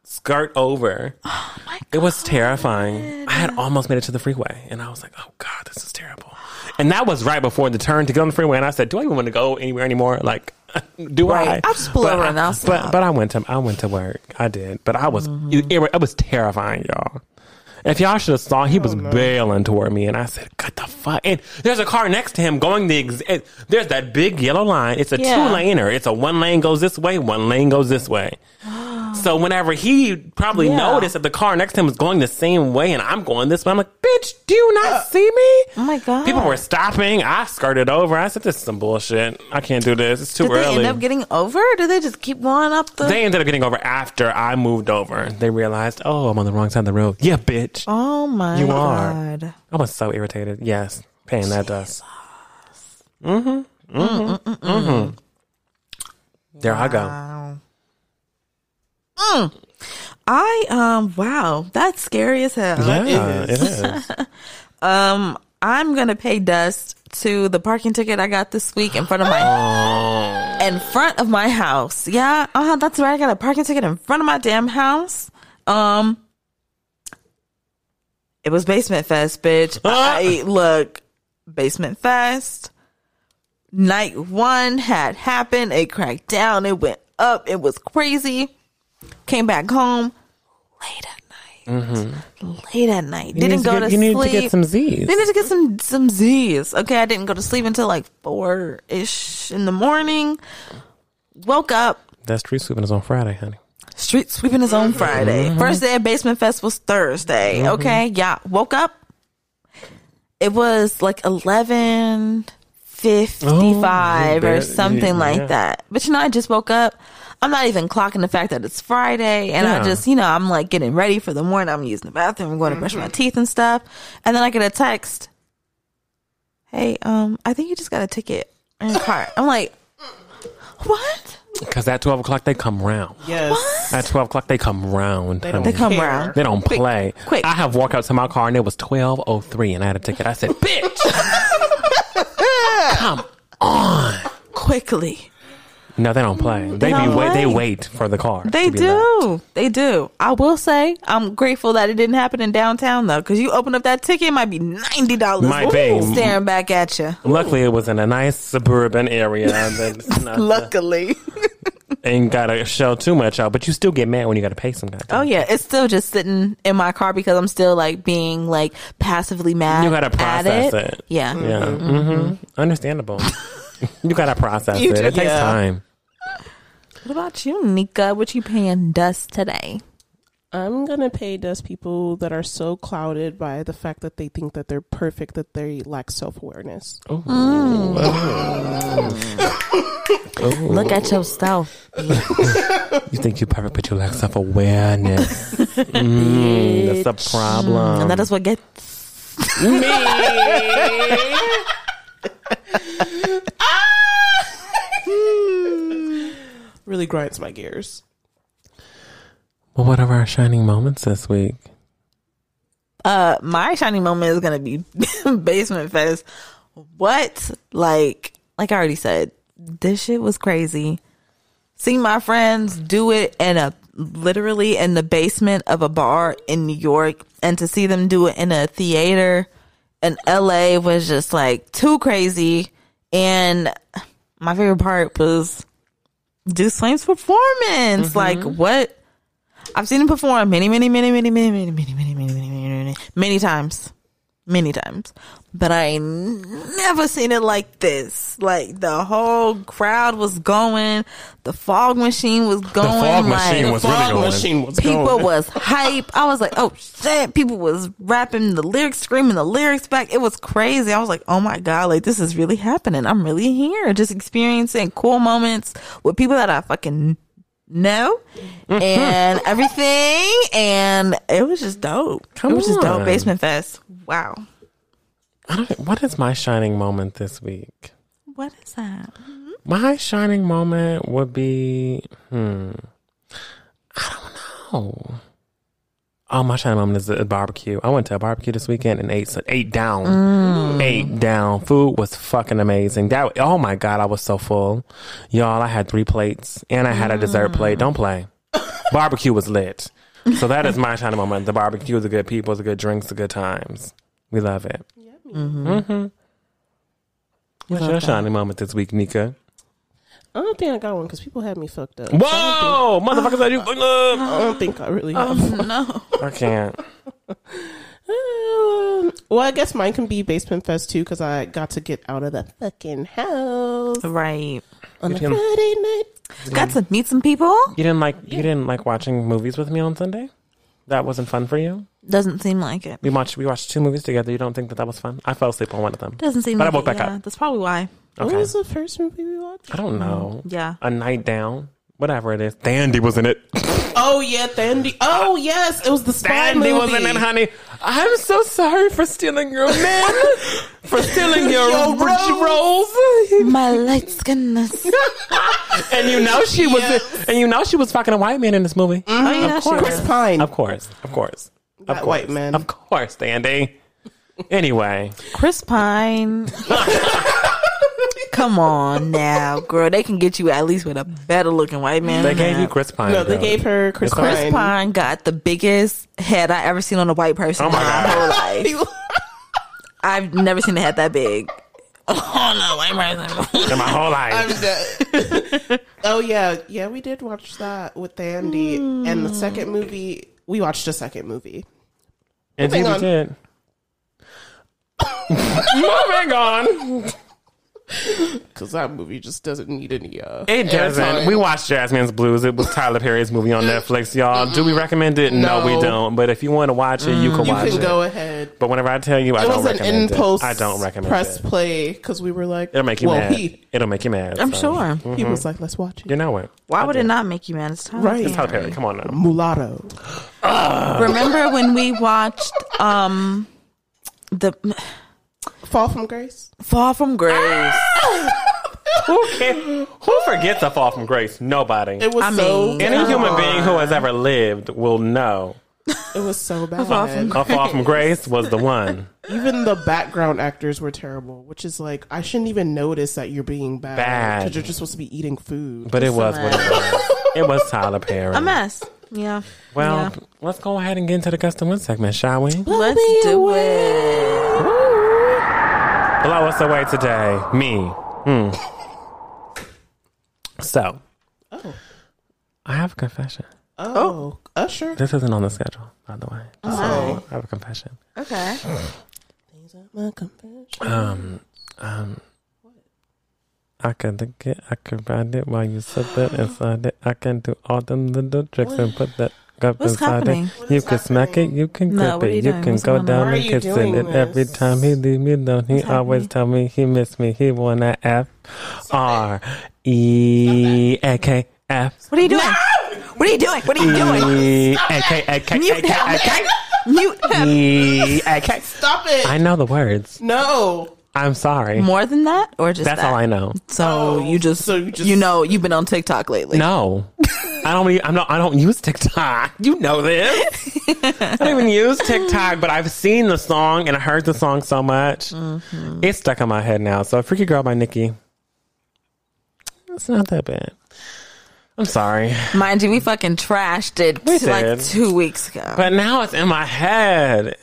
skirt over. Oh It was terrifying. I had almost made it to the freeway, and I was like, "Oh God, this is terrible." And that was right before the turn to get on the freeway, and I said, "Do I even want to go anywhere anymore? Like, do Right. I?" I'll just pull But over I- and I'll But stop. but I went to I went to work. I did, but I was Mm-hmm. it, it was terrifying, y'all. If y'all should have saw, he was oh, bailing toward me, and I said, "What the fuck?" And there's a car next to him going the. Ex- it, there's that big yellow line. It's a Yeah. two laner. It's a one lane goes this way, one lane goes this way. So whenever he probably Yeah. noticed that the car next to him was going the same way, and I'm going this way, I'm like, "Bitch, do you not uh, see me?" Oh my god. People were stopping. I skirted over. I said, "This is some bullshit. I can't do this. It's too Did they early." end up getting over? Or did they just keep going up the? They ended up getting over after I moved over. They realized, oh, I'm on the wrong side of the road. Yeah, bitch. Oh my You are. god. I was so irritated. Yes, paying that dust. Mm-hmm. Mm-hmm. Mm-hmm. There I go. Mm. I um wow, that's scary as hell. Yeah, it is. Um, I'm gonna pay dust to the parking ticket I got this week in front of my Oh. in front of my house. Yeah, uh. That's right. I got a parking ticket in front of my damn house. Um, it was Basement Fest, bitch. I look, Basement Fest. Night one had happened. It cracked down. It went up. It was crazy. Came back home late at night. Mm-hmm. Late at night. You Didn't need go to to get, You need to get some Z's. Needed to get some some Z's. Okay, I didn't go to sleep until like four ish in the morning. Woke up. That street sweeping is on Friday, honey. Street sweeping is on Friday. Mm-hmm. First day of Basement Fest was Thursday. Mm-hmm. Okay, yeah. Woke up. It was like eleven fifty five Oh, or something yeah. like that. But you know, I just woke up. I'm not even clocking the fact that it's Friday, and I just, you know, I'm like getting ready for the morning. I'm using the bathroom, I'm going to brush my mm-hmm. teeth and stuff, and then I get a text. Hey, um, I think you just got a ticket in your car. I'm like, what? Because at 12 o'clock, they come round. Yes. At 12 o'clock, they come round. They honey. They come Care. round. They don't Quick, play. quick. I have walked out to my car and it was 12.03 and I had a ticket. I said, bitch, come on. quickly. No, they don't play. They, be don't wait. They wait for the car. They be do. They do. I will say I'm grateful that it didn't happen in downtown though, because you open up that ticket, it might be ninety dollars. Might be. staring back at you. Luckily, it was in a nice suburban area that Luckily. ain't got to show too much out. But you still get mad when you got to pay some guy. Oh yeah, it's still just sitting in my car because I'm still like being like passively mad. You gotta process it. it. Yeah. Yeah, hmm understandable. you gotta process You it. do, It takes yeah. time. What about you, Nika? What you paying Dust today? I'm gonna pay dust people that are so clouded by the fact that they think that they're perfect that they lack self awareness. Look at yourself. You think you're perfect, but you lack self awareness. mm, that's a problem. and that is what gets Really grinds my gears. well, what are our shining moments this week? uh my shining moment is gonna be basement fest. What? Like like I already said, this shit was crazy. See my friends do it in a literally in the basement of a bar in New York and to see them do it in a theater in LA was just like too crazy. And my favorite part was Deuce Flame's performance. Like what I've seen him perform many, many, many, many, many, many, many, many, many, many, many, many, many times. Many times. But I ain't never seen it like this. Like the whole crowd was going, the fog machine was going. The fog machine like, was really Fog going. machine was People going. was hype. I was like, oh shit. People was rapping the lyrics, screaming the lyrics back. It was crazy. I was like, oh my God, like this is really happening. I'm really here. Just experiencing cool moments with people that I fucking know and mm-hmm. everything. And it was just dope. Come it was just dope. Basement Fest. Wow. I don't, what is my shining moment this week? What is that? My shining moment would be, hmm, I don't know. Oh, my shining moment is a barbecue. I went to a barbecue this weekend and ate ate down, ate down. Food was fucking amazing. That oh my god, I was so full, y'all. I had three plates and I had a dessert plate. Don't play. barbecue was lit. So that is my shining moment. The barbecue, the good people, the good drinks, the good times. We love it. Mm-hmm. What's your shining moment this week, Nika? I don't think I got one because people had me fucked up. Whoa, motherfuckers! Are you fucked up? I don't think I really have. No. I can't. Um, well, I guess mine can be Basement Fest too because I got to get out of the fucking house Right. on a You can- Friday night. Got to meet some people. You didn't like you didn't like watching movies with me on Sunday. That wasn't fun for you. Doesn't seem like it. We watched we watched two movies together. You don't think that that was fun? I fell asleep on one of them. Doesn't seem But I like woke it. back yeah, up. That's probably why. What Okay. was the first movie we watched? I don't know. Yeah. A night down, whatever it is. Dandy was in it. Oh yeah, Thandy. Oh yes, it was the spy Dandy movie. was in it, honey. I'm so sorry for stealing your man, for stealing your, Your rose. rose. My light skinness. and you know she was, Yes. and you know she was fucking a white man in this movie. Mm-hmm. Oh, yeah, of course, Chris Pine. of course, of course, of That course. white man. Of course, Dandy. Anyway, Chris Pine. Come on now, girl. They can get you at least with a better looking white man. they gave you Chris Pine. No, they girl. gave her Chris, Chris Pine. Pine got the biggest head I ever seen on a white person Oh my in my God. whole life. I've never seen a head that big. Oh no, white person. in my whole life. I'm dead. oh yeah, yeah, we did watch that with Andy, and the second movie we watched the second movie. Indeed, Moving we on. did. Moving on. Because that movie just doesn't need any. Uh, It doesn't. airtime. We watched Jazzman's Blues. It was Tyler Perry's movie on Netflix, y'all. Do we recommend it? No, we don't. But if you want to watch it, you can watch it. You can it. go ahead. But whenever I tell you, I It don't was an recommend in it. I don't recommend press it. play because we were like, It'll make you well, mad. he It'll make you mad. I'm so. sure. he was like, let's watch it. You know it. Why I would do. it not make you mad? It's Tyler Right. It's Tyler Perry. Come on now. Mulatto. Remember when we watched um the Fall from Grace. Fall from Grace? Ah! Who can, Who forgets a fall from grace? Nobody. It was I so. mean, Any Come human being who has ever lived will know It was so bad. Fall from A Fall from Grace was the one. Even the background actors were terrible, which is like I shouldn't even notice that you're being bad Bad. because you're just supposed to be eating food. But it was what it was. It was Tyler Perry. A mess. Yeah. Well, Yeah. let's go ahead and get into the custom win segment, shall we? Let's do it. Blow us away today. Me. Hmm. So, Oh, I have a confession. oh, Usher. This isn't on the schedule, by the way. Oh. I have a confession. Okay. These are my confessions. Um, um, I can take it, I can ride it while you sit it inside it. I can do all them little tricks and put that cup What's inside happening? it. You can smack it, you can No, grip what are you it, you doing? can What's go going on? down Why are and you kiss doing it. And every this? time he leave me alone, he always happening? tell me he miss me. He wanna F R E A K F What are you doing? What are you doing? What are you doing? E A K A K A Mute K A him. K Mute him. E A K. Stop it! I know the words. no. I'm sorry. More than that, or just That's that? all I know. So Oh, you just, so you you know, you've been on TikTok lately. No, I don't. e- I'm not. I don't use TikTok. You know this. I don't even use TikTok, but I've seen the song and I heard the song so much. Mm-hmm. It's stuck in my head now. So, "Freaky Girl" by Nicki. It's not that bad. I'm sorry, Mind you, we fucking trashed it We like did. two weeks ago. but now it's in my head.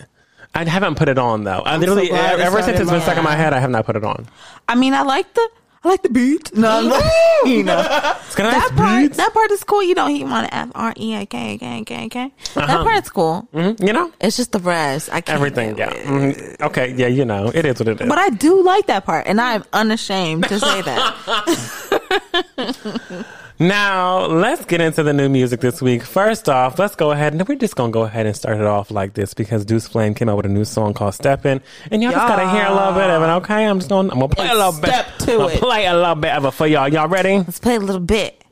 I haven't put it on though. I literally, glad it's ever not since in it's been stuck in my head, I have not put it on. I mean, I like the, I like the beat. No, I'm like, you know, It's got nice that part, that part is cool. You know, he want to F R E A K K K K. That Uh-huh. part's cool. Mhm, You know, It's just the rest. I can't. everything. Yeah. Mhm. Okay. Yeah. You know, it is what it is. But I do like that part, and I'm unashamed to say that. Now, let's get into the new music this week. First off, let's go ahead and we're just going to go ahead and start it off like this because Deuce Flame came out with a new song called Steppin'. And y'all just got to hear a little bit of it, okay? I'm just going to I'm gonna play a little bit. Step to I'm gonna it. play a little bit of it for y'all. Y'all ready? Let's play a little bit.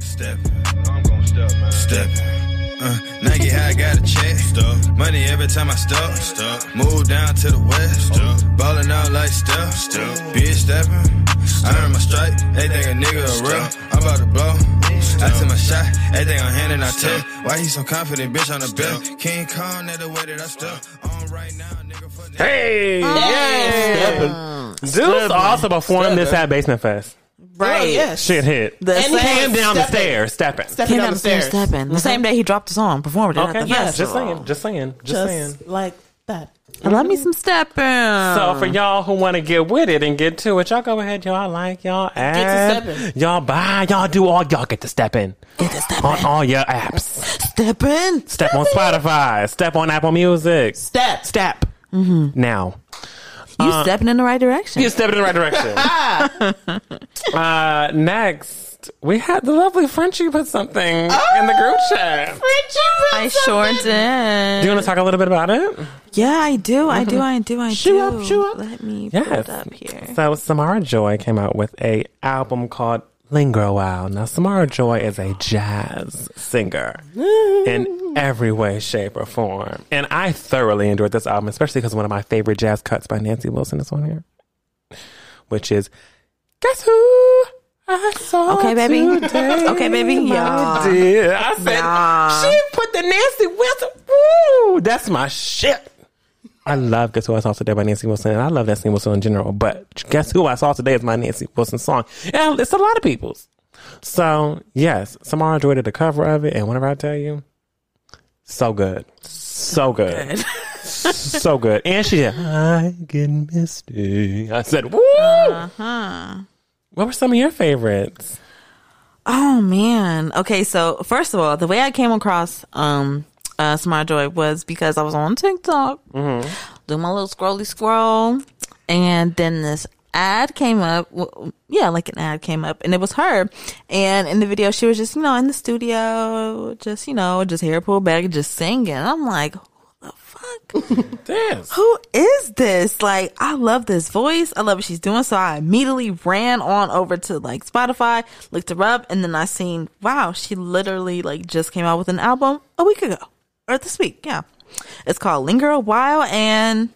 Step. I'm gonna step, man. Step. Uh, Nike, how I got a check. Stuff. Money every time I step. Stuff. Move down to the west. Stuff. Ballin' out like Steph. Stuff. Bitch steppin'. I earn my stripe. They think a nigga a real. I'm about to blow. I took my shot. Everything on hand and I tell. Why he so confident, bitch, on the bill? King Kong, that the way that I step. On right now, nigga, for nigga. Hey! yeah. Deuce also performed this at Basement Fest. Right. Oh, yes. Shit hit. The And same, Came down the stairs, stepping. Stepping came down down the the stairs, stairs. stepping. The same day he dropped the song, performed it Okay, at the yeah, festival. just saying, just saying, just, saying. Like that. I love me mm-hmm. some stepping. So for y'all who want to get with it and get to it, y'all go ahead, y'all like y'all add, steppin'. y'all buy, y'all do all, y'all get to step in Get to stepping. on all your apps. Stepping. Step on Spotify, step on Apple Music, Step. step mm-hmm. now. You stepping in the right direction. You're stepping in the right direction. uh, next, we had the lovely Frenchie put something in the group chat. I sure did. Do you want to talk a little bit about it? Yeah, I do. I do. I do. I Shoe do. up, shoe up. Let me pull Yes. it up here. So Samara Joy came out with a album called Linger a While. Now Samara Joy is a jazz singer in every way, shape, or form. And I thoroughly enjoyed this album, especially because one of my favorite jazz cuts by Nancy Wilson is on here. Which is Guess Who? I saw Okay, baby. today, Okay, baby. Yeah. dear. I said Yeah. she put the Nancy Wilson. Woo! That's my shit. I love Guess Who I Saw Today by Nancy Wilson, and I love Nancy Wilson in general. But Guess Who I Saw Today is my Nancy Wilson song. And it's a lot of people's. So, yes, Samara Joy did the cover of it, and whenever I tell you, so good. So good. so good. And she did, I get misty. I said, woo! Uh-huh. What were some of your favorites? Oh man. Okay, so first of all, the way I came across um uh Samara Joy was because I was on TikTok doing my little scrolly scroll and then this ad came up w- yeah like an ad came up and it was her and in the video she was just you know in the studio just you know just hair pulled back and just singing i'm like who the fuck This. who is this? Like, I love this voice. I love what she's doing. So I immediately ran on over to like Spotify, looked her up, and then I seen, wow, she literally like just came out with an album a week ago or this week. Yeah. It's called Linger a While and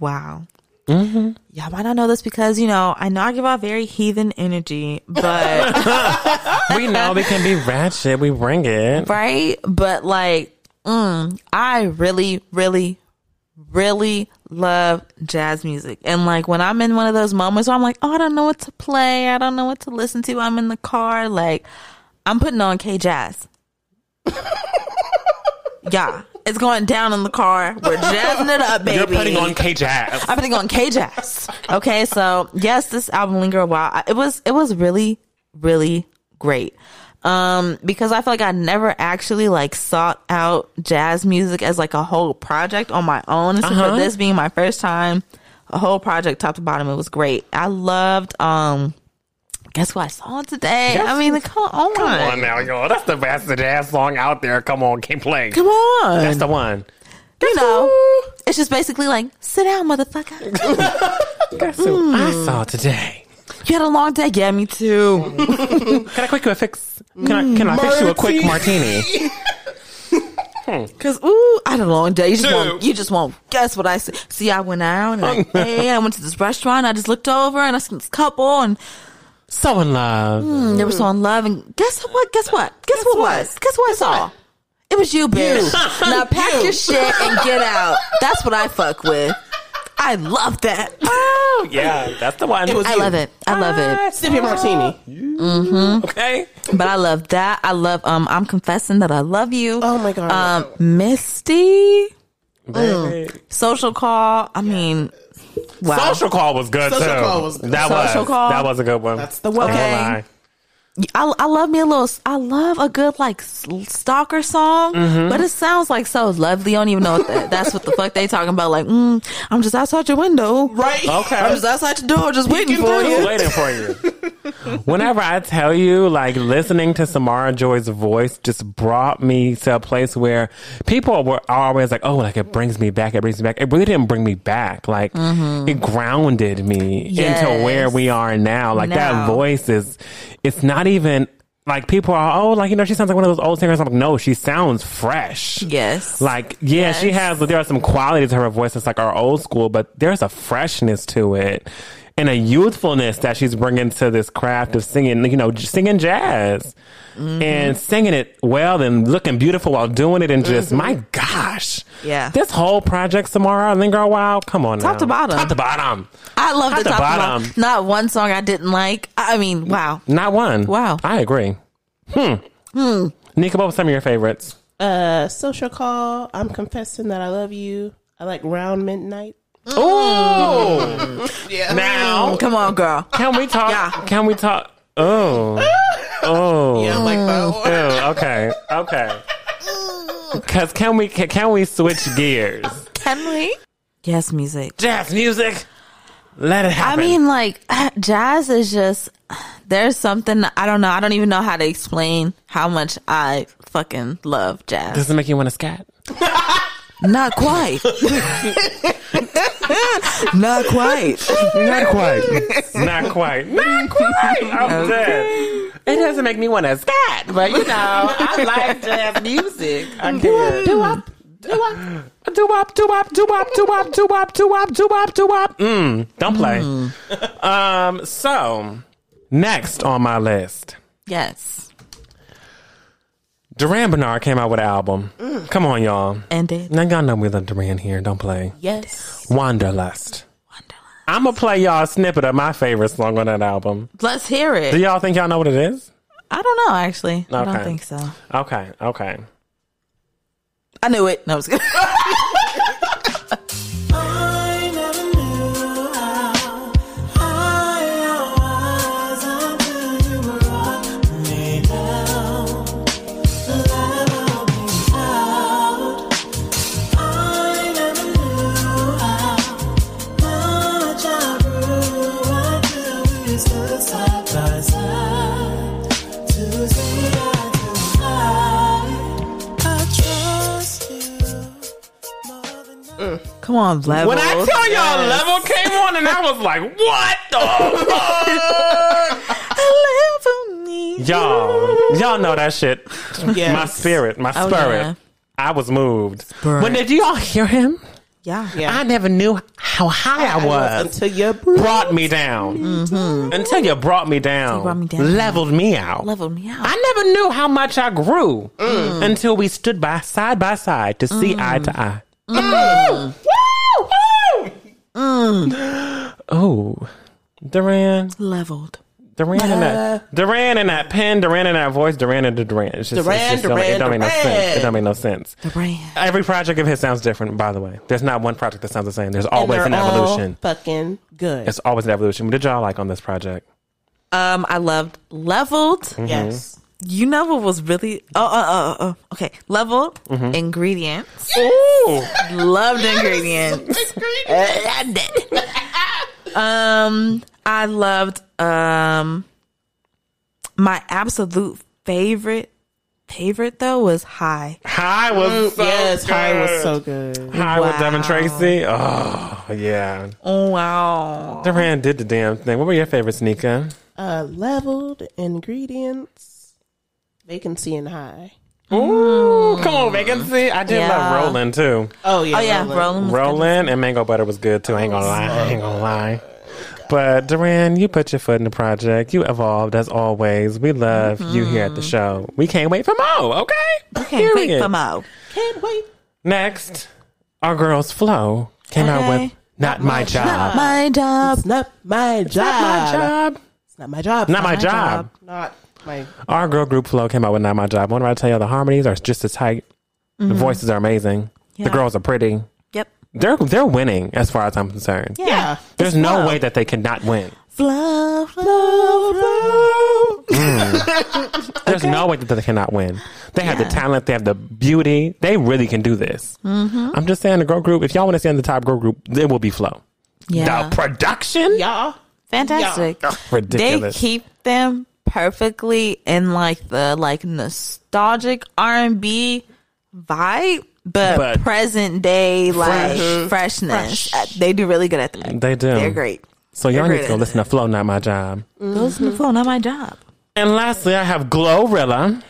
wow. Mm-hmm. Y'all might not know this because, you know, I know I give off very heathen energy, but we know we can be ratchet. We bring it. right? But like I really, really, really love jazz music. And like when I'm in one of those moments where I'm like, oh, I don't know what to play. I don't know what to listen to. I'm in the car. Like I'm putting on K Jazz. yeah. It's going down in the car. We're jazzing it up, baby. You're putting on K Jazz. I'm putting on K Jazz. Okay, so yes, this album linger a while. It was it was really really great. Um, because I feel like I never actually like sought out jazz music as like a whole project on my own. And so Uh-huh. for this being my first time, a whole project top to bottom, it was great. I loved um. Guess what I saw today? I mean, come on, Come on now, yo. That's the best jazz song out there. Come on, keep playing. come on. That's the one. you know, it's just basically like, sit down, motherfucker. Guess who I mm. saw today? you had a long day. Yeah, me too. Can I quick you a fix? Can I can I fix you a quick martini? Hmm. Cause ooh, I had a long day. You just won't. You just won't guess what I see. See, I went out and I, hey, I went to this restaurant. I just looked over and I seen this couple and So in love. mm, they were so in love. And guess what? Guess what? Guess, what was? Guess what I saw? It was you, bitch. now pack your shit and get out. That's what I fuck with. I love that. Oh yeah, that's the one. It was I you. love it. I love it. Sip your martini. Mhm. Okay. But I love that. I love. Um, I'm confessing that I love you. Oh my god. Um, Misty. Baby. Social call. I mean, wow. Social call was good Social too. Call was good. That Social was Call? that was a good one. That's the one. I won't Okay. lie. I, I love me a little. I love a good like s- stalker song, Mm-hmm. but it sounds like so lovely. I don't even know what that, that's what the fuck they talking about. Like, mm, I'm just outside your window, Right. Okay. I'm just outside your door, just waiting for you. waiting for you. Whenever I tell you, like listening to Samara Joy's voice just brought me to a place where people were always like, "Oh, like it brings me back. It brings me back." It really didn't bring me back. Like mm-hmm. it grounded me into where we are now. Like that voice is. It's not even like people are. Oh, like you know, she sounds like one of those old singers. I'm like, no, she sounds fresh. Yes, Like, yeah, she Yes. has, there are some qualities to her voice that's like our old school, but there's a freshness to it and a youthfulness that she's bringing to this craft of singing, you know, singing jazz Mm-hmm. and singing it well and looking beautiful while doing it. And just, my gosh. Mm-hmm. Yeah. This whole project, Samara, Linger a While, come on Top now. to bottom. Top to bottom. I love Top the top of bottom. my- Not one song I didn't like. I mean, wow. Not one. Wow. I agree. Hmm. Hmm. Nika, what were some of your favorites? Uh, social call. I'm confessing that I love you. I like round midnight. Ooh. Yeah. now, mm, Come on, girl. can we talk? Yeah. Can we talk? Oh. Oh. Yeah, I like that. Ew, okay, okay. Cause can we can, can we switch gears? Can we? Yes, music. Jazz music, let it happen. I mean, like jazz is just there's something I don't know. I don't even know how to explain how much I fucking love jazz. does it make you want to scat? Not quite. Not quite. Not quite. Not quite. Not quite. I'm dead. It doesn't make me want to scat, but you know, I like jazz music. I can do up. Do up, do up, do up, do up, do up, do up, do up, do up, do up. Mm, don't play. Um. So, next on my list, Yes. Durand Bernarr came out with an album. Mm. Come on, y'all. And it. Now y'all know we love Durand here. Don't play. Yes. Wanderlust. Wanderlust. I'm gonna play y'all a snippet of my favorite song on that album. Let's hear it. Do y'all think y'all know what it is? I don't know, actually. I don't think so. Okay, okay. I knew it. No, I was good. Come on, level. When I tell y'all level came on, and I was like, "What the fuck?" y'all, y'all know that shit. Yes. My spirit, my Oh, spirit. yeah. I was moved. Spirit. When did y'all hear him? Yeah. Yeah. I never knew how high I was. Mm-hmm. Mm-hmm. until you brought me down. Until you brought me down. brought me down. Leveled me out. Leveled me out. I never knew how much I grew mm. until we stood by side by side to see mm. eye to eye. Oh, Durand, Leveled. Durand and that, Durand and that pen, Durand and that voice, Durand and the Durand. It's just, Durand, it's just don't- it Durand, don't make no sense. It don't make no sense. Brand. Every project of his sounds different. By the way, there's not one project that sounds the same. There's always an evolution. fucking good. It's always an evolution. What did y'all like on this project? Um, I loved Leveled. Mm-hmm. Yes. You know what was really oh uh, uh, uh, okay level Mm-hmm. ingredients. Ooh. Loved ingredients. I did. um, I loved um my absolute favorite favorite though was High. High was so yes, good. High was so good. High with Devin Wow. Tracy. Oh yeah, Oh wow. Durand did the damn thing. What were your favorites, Nika? Uh, leveled ingredients, vacancy and high. Ooh, mm. come on, vacancy. I did Yeah. love Roland too. Oh yeah, Oh yeah, Roland. Roland. was good. Roland and Mango Butter was good too. I ain't gonna lie. I ain't gonna lie. But Durand, you put your foot in the project. You evolved as always. We love you here at the mm-hmm. show. We can't wait for more. Okay. Can't wait for Mo. Can't wait. Next, our girls Flo came out Okay. with "Not My Job." My job. It's not my job. Not my job. It's not my job. Not my my job. job. Not my. Our girl group Flo came out with Not My Job. What do I tell you? The harmonies are just as tight. The voices are amazing. The girls are pretty. Yep. They're they're winning as far as I'm concerned. Yeah. There's no way that they cannot win. Flo, flow, flow. There's no way that they cannot win. They have the talent. They have the beauty. They really can do this. Mm-hmm. I'm just saying, the girl group. If y'all want to stay in the top girl group, it will be Flo. Yeah. The production, Yeah. Fantastic. They ridiculous. keep them perfectly in like the like nostalgic R and B vibe, but, But- present day like freshness. Uh, They do really good at that. They do. They're great. so y'all They're need to go listen to Flo. Not my job. Those mm the phone, not my job. And lastly, I have Glorilla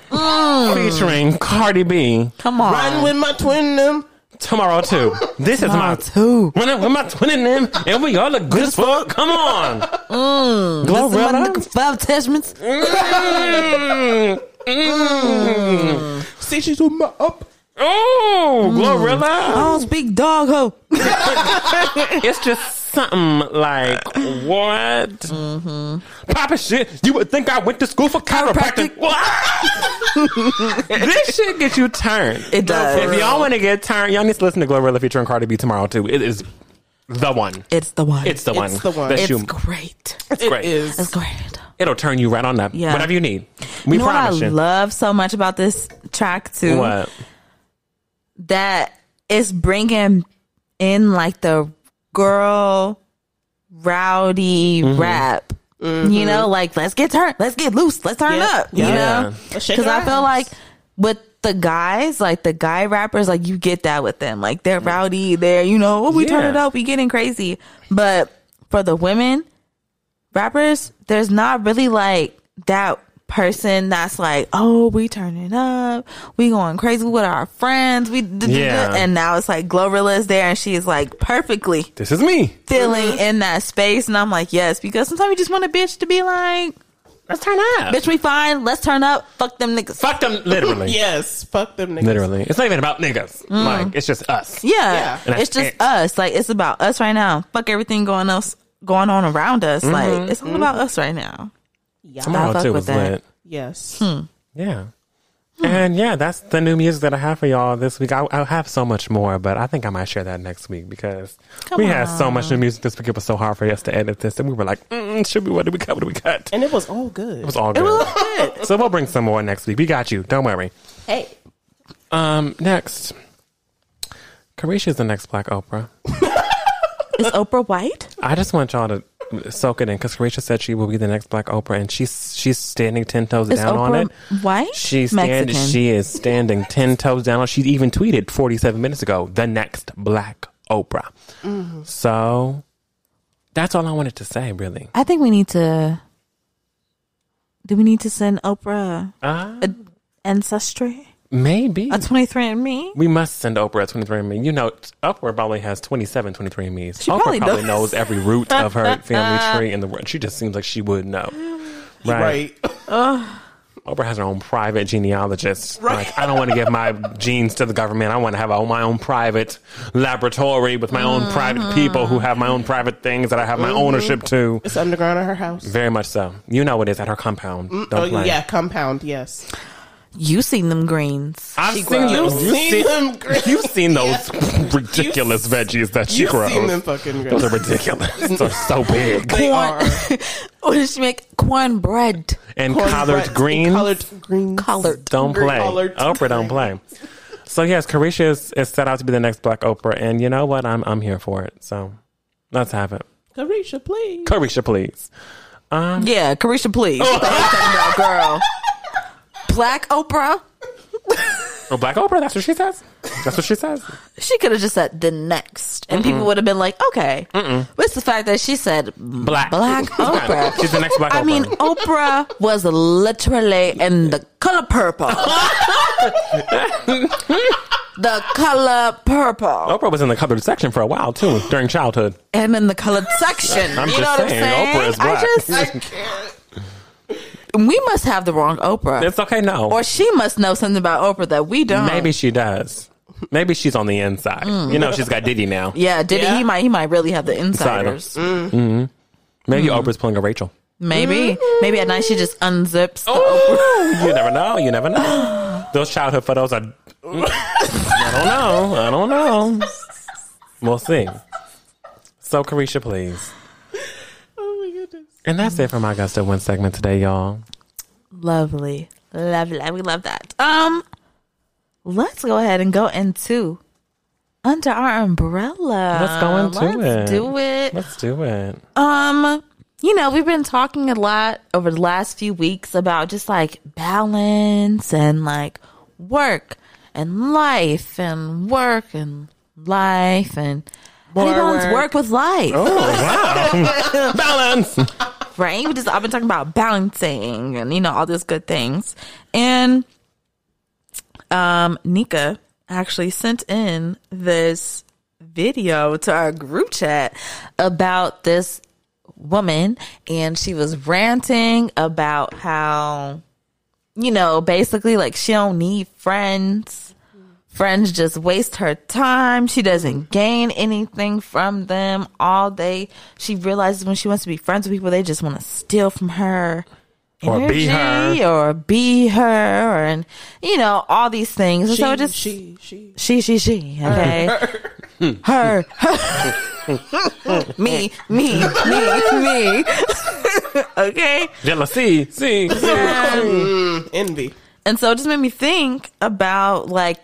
featuring Cardi B Come on. Riding with my twin them. Tomorrow too. This is my two. When I'm with my twin in them, and we all look good as fuck. Come on, Glorilla. Five attachments. Mm, mm. See, she's with my up. Oh, Glorilla. I Glorilla. don't speak dog ho. It's just something like what? Mm-hmm. Papa shit. You would think I went to school for chiropractic. What? this shit gets you turned. It does. If y'all want to get turned, y'all need to listen to Glorilla featuring Cardi B tomorrow too. It is the one. It's the one. It's the one. It's the one. That's It's you. great. It's great. Is. It's great. It'll turn you right on up. Yeah. Whatever you need. We you know what I you. love so much about this track too? What? that it's bringing in like the girl rowdy Mm-hmm. rap. You know, like let's get turned, let's get loose, let's turn Yeah. up. You know, because our I feel like with the guys, like the guy rappers, like you get that with them, like they're rowdy, they're you know, oh, we turn it up, we getting crazy. But for the women rappers, there's not really like that person that's like, oh, we turning up, we going crazy with our friends, we Yeah. and now it's like Glorilla is there and she's like perfectly This is me. feeling in that space, and I'm like, yes, because sometimes you just want a bitch to be like, Let's turn up. bitch, we fine, let's turn up, fuck them niggas. Fuck them, literally. Yes. Fuck them niggas. Literally. It's not even about niggas. Like, it's just us. Yeah, Yeah. It's that's just it. us. Like it's about us right now. Fuck everything going else going on around us. Mm-hmm. Like it's all about us right now. Yeah. Tomorrow, fuck too, with was that. lit. Yes. Yeah. And yeah, that's the new music that I have for y'all this week. I, I have so much more, but I think I might share that next week because Come we had so much new music this week. It was so hard for us to edit this, and we were like, mm, "Should we? What did we cut? What did we cut?" And it was all good. It was all good. so we'll bring some more next week. We got you. Don't worry. Hey. Um, next, Carisha's the next Black Oprah. Is Oprah white? I just want y'all to soak it in because Carisha said she will be the next Black Oprah, and she's she's standing ten toes Is down on it. Why? She's Mexican. she is standing ten toes down. on it. She even tweeted forty seven minutes ago, the next Black Oprah. Mm-hmm. So that's all I wanted to say, really. I think we need to. Do we need to send Oprah Uh, ancestry? Maybe. A 23andMe? we must send Oprah a 23andMe. You know, Oprah probably has 27 23andMe's. She Oprah probably probably, knows every root of her family tree in the world. She just seems like she would know. Right. Right. Oprah has her own private genealogist. Right. Like, I don't want to give my genes to the government. I want to have a, my own private laboratory with my own private people who have my own private things that I have my mm-hmm. ownership to. It's underground at her house. Very much so. You know it is at her compound. Mm, don't Oh, play. yeah, compound, yes. You seen them greens. I've She seen grows. those. You've You've seen seen, them greens. you've seen those ridiculous veggies that she You've grows. seen them fucking Those are ridiculous. They're so big. They are. What did she make? Cornbread. And Corn collard breads, greens. Collard greens. Collard. Don't green play. collard Oprah don't play. So yes, Carisha is, is set out to be the next Black Oprah, and you know what? I'm I'm here for it. So let's have it. Carisha, please. Carisha, please. Um, yeah, Carisha, please. What the hell you talking about, girl? Black Oprah? Oh, Black Oprah. That's what she says. That's what she says. She could have just said the next, and people would have been like, okay. But it's the fact that she said Black. Black Oprah. She's the next Black Oprah. I mean, Oprah was literally in the color purple. the color purple. Oprah was in the colored section for a while too during childhood. And in the colored section. I'm you just know what I'm saying, saying? Oprah is black. I just, we must have the wrong Oprah. It's okay. No, or she must know something about Oprah that we don't. maybe she does. Maybe she's on the inside. Mm. You know, she's got Diddy now. Yeah, did Yeah. he might he might really have the insiders. Mm. Mm-hmm. Maybe mm. Oprah's pulling a Rachel. Maybe. Mm-hmm. Maybe at night she just unzips the Oh, you never know. You never know. Those childhood photos are. I don't know. I don't know. We'll see. So, Carisha, please. My goodness. And that's it for my Gusto One segment today, y'all. Lovely. Lovely. We love that. Um let's go ahead and go into under our umbrella. Let's go into Let's it. do it. Let's do it. Um, you know, we've been talking a lot over the last few weeks about just like balance and like work and life and work and life and how do you balance work. work with life, Oh, wow. Balance. Right? We just I've been talking about balancing and you know all these good things, and um, Nika actually sent in this video to our group chat about this woman and she was ranting about how you know basically like she don't need friends friends just waste her time she doesn't gain anything from them all day she realizes when she wants to be friends with people they just want to steal from her Or be her. or be her or and you know all these things and She, so it just she, she. she, she, she. Okay. Her. me, me, me, me. okay. Jealousy. See. Mm, envy. And so it just made me think about like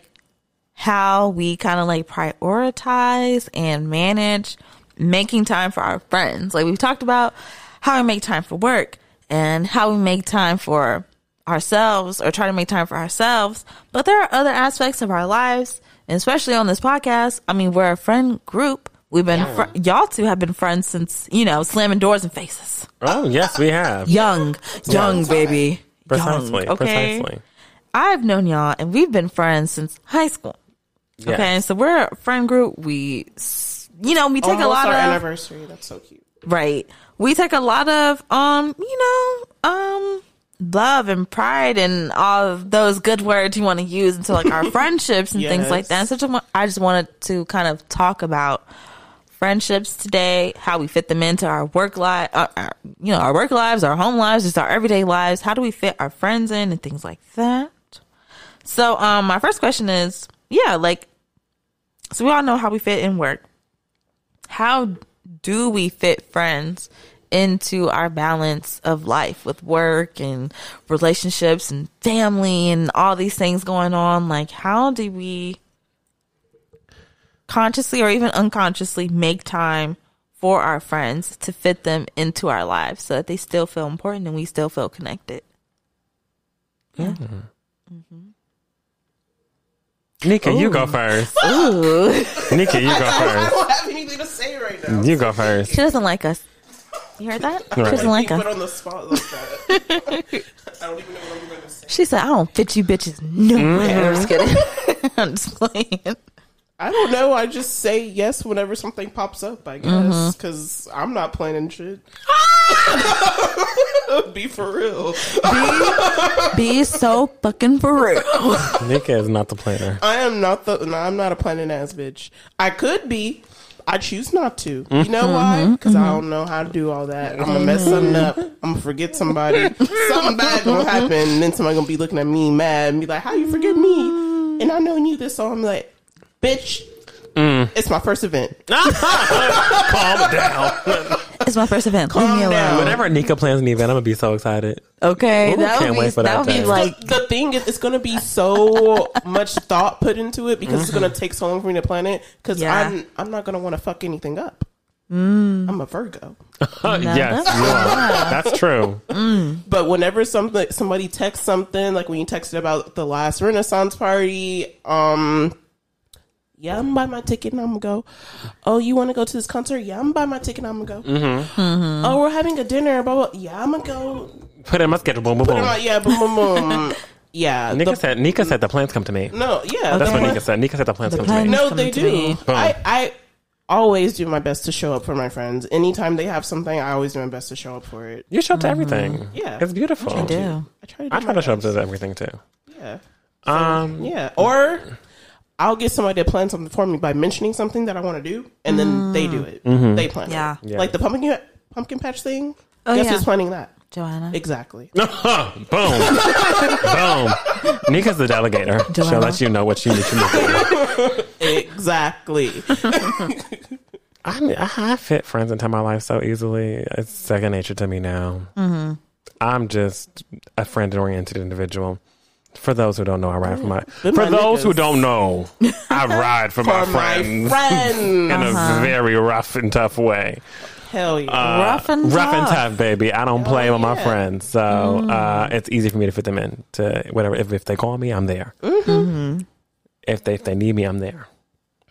how we kind of like prioritize and manage making time for our friends. Like we've talked about how we make time for work and how we make time for ourselves or try to make time for ourselves. But there are other aspects of our lives, and especially on this podcast. I mean, we're a friend group. We've been, fr- y'all two have been friends since, you know, slamming doors and faces. Oh, yes, we have. Young, young, baby. Precisely. Young, okay. Precisely. I've known y'all and we've been friends since high school. Yes. Okay, so we're a friend group. We, you know, we take Almost a lot our of anniversary. That's so cute. right. We take a lot of um, you know, um, love and pride and all of those good words you want to use into like our friendships and things like that. Yes. And so just- I just wanted to kind of talk about friendships today, how we fit them into our work life, uh, our, you know, our work lives, our home lives, just our everyday lives. How do we fit our friends in and things like that? So, um, my first question is, yeah, like, so we all know how we fit in work. How do we fit friends into our balance of life with work and relationships and family and all these things going on? Like, how do we consciously or even unconsciously make time for our friends to fit them into our lives so that they still feel important and we still feel connected? Mm-hmm. Mm-hmm. Nika, you go first. Ooh. Nika, you go I first. don't have anything to say right now. You go first. She doesn't like us. You heard that? Right. She doesn't like Put us. on the spot like that. I don't even know what I'm going to say. She said, "I don't fit you bitches nowhere." Mm-hmm. I'm just kidding. I'm just playing. I don't know. I just say yes whenever something pops up. I guess mm-hmm. because I'm not planning shit. Be for real. Be so fucking for real. Nika is not the planner. I am not the. No, I'm not a planning ass bitch. I could be. I choose not to. You know mm-hmm. why? Because I mm-hmm. don't know how to do all that. I'm gonna mess something up. I'm gonna forget somebody. something bad gonna happen. And then somebody gonna be looking at me mad and be like, "How you forget me?" And I know you this, so I'm like, "Bitch, mm. it's my first event." Calm down. It's my first event. Leave Calm me alone. down. Whenever Nika plans an event, I'm gonna be so excited. Okay, Ooh, that can't would be wait for that that would be day. like the thing is, it's going to be so much thought put into it because it's going to mm-hmm. take so long for me to plan it. Because Yeah. I'm I'm not going to want to fuck anything up. Mm. I'm a Virgo, yes, you are. That's true. Mm. but whenever something somebody texts something like when you texted about the last Renaissance party, um. Yeah, I'm buy my ticket and I'm gonna go. Oh, you want to go to this concert? Yeah, I'm buy my ticket and I'm gonna go. Mm-hmm. Mm-hmm. Oh, we're having a dinner. Blah, blah. Yeah, I'm gonna go. Put it in my schedule. Boom, boom, Put it boom. yeah, boom, boom, boom. Yeah, Nika the- said. Nika said the plans come to me. no, yeah. That's the what plan- Nika said. Nika said the plans The come to me. plans- No, coming they to do. me. I, I always do my best to show up for my friends. Anytime they have something, I always do my best to show up for it. You show up to everything. Yeah. it's beautiful. I do. I try to. Do I try my to show up best. to everything too. Yeah, Um, yeah. Or I'll get somebody to plan something for me by mentioning something that I want to do, and then they do it. Mm-hmm. They plan. Yeah. it. Yeah. like the pumpkin pumpkin patch thing. Oh, Guess yeah. who's planning that? Joanna. Exactly. boom, boom. Nika's the delegator. She'll let you know what you need to do. exactly. I, mean, I I fit friends into my life so easily. It's second nature to me now. Mm-hmm. I'm just a friend oriented individual. For those who don't know, I ride for my. Them For my those who don't know, I ride for, my For my friends friends. in a very rough and tough way. Hell yeah. Uh, Rough and rough and tough. tough, baby. I don't play with my friends, so uh, it's easy for me to fit them in to whatever. If, if they call me, I'm there. Mm-hmm. If they if they need me, I'm there.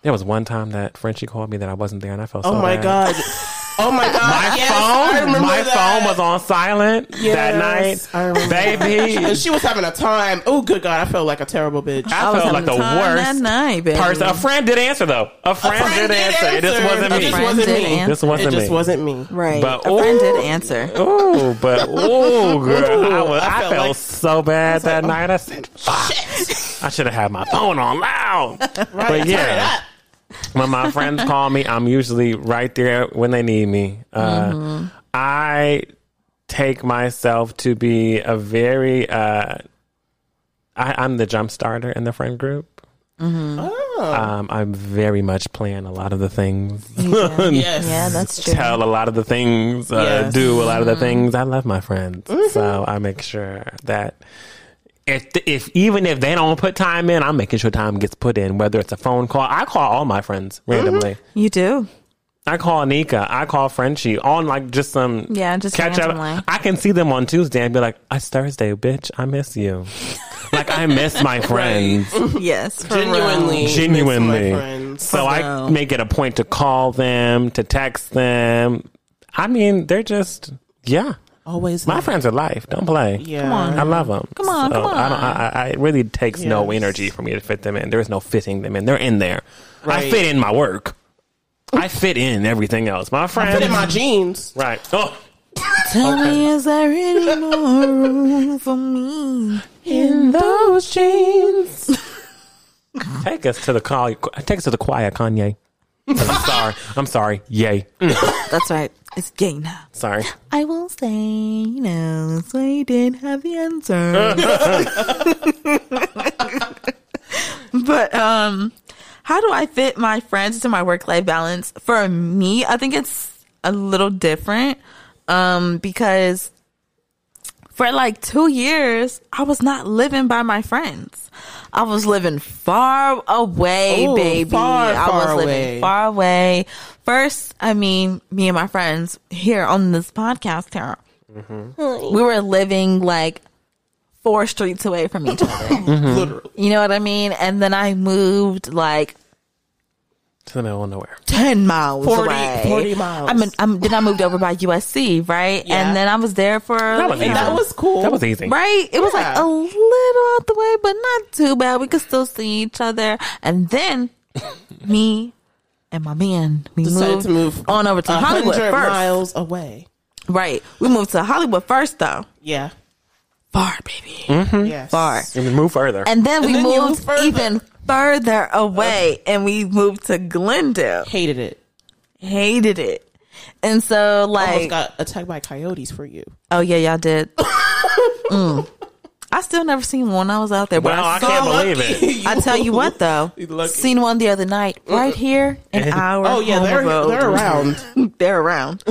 There was one time that Frenchie called me that I wasn't there, and I felt so oh my bad. god. Oh my god. My yes, phone, my that. phone was on silent that night, I remember And baby. she was having a time. Oh, good God. I felt like a terrible bitch. I, was felt like the worst that night, baby. person. A friend did answer though. A friend, friend did, did answer. It just wasn't A me. friend friend wasn't me. answer. This wasn't it just me. wasn't me. Right. But- a friend did answer. Oh, but oh, girl, I, was, I I, felt felt like- so bad that like, night. I said, "Fuck!" I should have had my phone on loud. Right, But yeah, up. When my friends call me, I'm usually right there when they need me. Uh, I take myself to be a very. Uh, I, I'm the jump starter in the friend group. Oh, Um, I'm very much plan a lot of the things. yes. Yeah, that's true. tell a lot of the things, uh, Yes. do a lot of the things. I love my friends, so I make sure that if if even if they don't put time in, I'm making sure time gets put in. Whether it's a phone call, I call all my friends mm-hmm. randomly. You do. I call Nika, I call Frenchie on like just some Yeah, just catch randomly. up. I can see them on Tuesday and be like, "It's Thursday, bitch. I miss you." like I miss my friends. Yes. Genuinely. real. genuinely. my friends. So I make it a point to call them, to text them. I mean, they're just yeah. Always. My friends are life. Don't play. Yeah. Come on. I love them. Come on, come I don't, I, I, it really takes no energy for me to fit them in. There is no fitting them in. They're in there. I fit in my work. I fit in everything else. My friends. Fit in my jeans. right. Oh, Tell me, is there any more room for me? In those jeans. take us to the call. Take us to the choir, Kanye. I'm sorry. I'm sorry. Yay. That's right. It's gay now. sorry. I will say, you know, so you did have the answer. but um how do I fit my friends into my work life balance? For me, I think it's a little different. Um because for like 2 years, I was not living by my friends. I was living far away, Ooh, baby. far, I far was away. living far away. First, I mean, me and my friends here on this podcast here, mm-hmm. we were living like four streets away from each other. Literally. you know what I mean? And then I moved like To the middle of nowhere. 10 miles 40 away. 40 miles. I mean, I'm, then I moved over by USC, right? Yeah. And then I was there for, was you that was cool. That was easy. right? It was like a little out the way, but not too bad. We could still see each other. And then me and my man, we Decided moved, to move on over to Hollywood hundred first. miles away. Right. We moved to Hollywood first, though. Yeah. Far, baby. Yes. Far. And we move further. And then we then moved moved further. even further away and we moved to Glendale. Hated it. Hated it. And so like. Almost got attacked by coyotes for you. Oh yeah, y'all did. Mm. I still never seen one. I was out there, but Wow, I, I saw can't one. believe it. I tell you what though, lucky. seen one the other night right here in our Oh yeah, they're abode. they're around. they're around.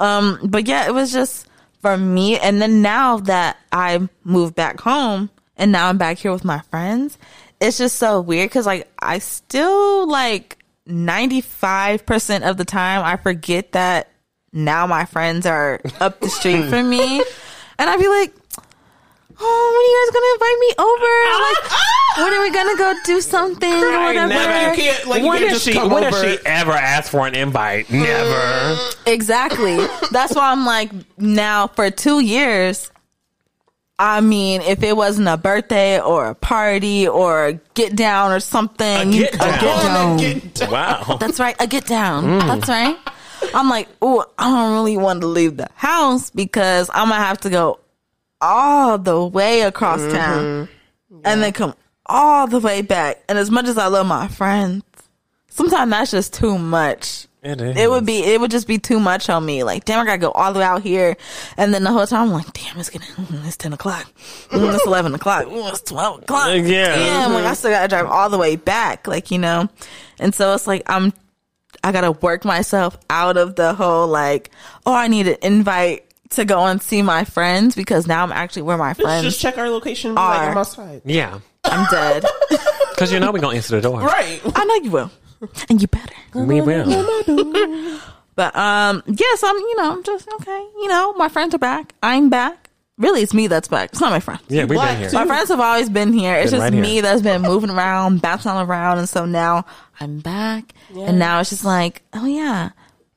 Um, but yeah, it was just for me. And then now that I moved back home and now I'm back here with my friends, it's just so weird because like I still like 95% of the time I forget that now my friends are up the street from me. And I'd be like, oh, when are you guys gonna invite me over? Ah! Like, ah! when are we gonna go do something or Right, whatever? never. You can't like you when can't has just she come when over. has she ever asked for an invite? Never. Mm, exactly. That's why I'm like, now for two years, I mean, if it wasn't a birthday or a party or a get down or something, A get a down. get down. Get down. Wow. That's right, a get down. Mm. That's right. I'm like, oh, I don't really want to leave the house because I'm gonna have to go all the way across mm-hmm. town and then come all the way back. And as much as I love my friends, sometimes that's just too much. It is. It would be, it would just be too much on me. Like, damn, I gotta go all the way out here, and then the whole time I'm like, damn, it's getting, it's ten o'clock, it's eleven o'clock, it's twelve o'clock. Yeah. damn, like I still gotta drive all the way back, like you know, and so it's like I'm, I gotta work myself out of the whole like, oh, I need an invite to go and see my friends because now I'm actually where my friends. Just check our location. And be like, Are. I'm outside. Yeah. I'm dead. Because you know we're going to answer the door. Right. I know you will, and you better. We will. But um, yes, I'm. You know, I'm just okay. You know, my friends are back. I'm back. Really, it's me that's back. It's not my friends. Yeah, we've been here. My friends have always been here. It's Been just right here. me that's been moving around, bouncing around, and so now I'm back. And now it's just like, oh yeah,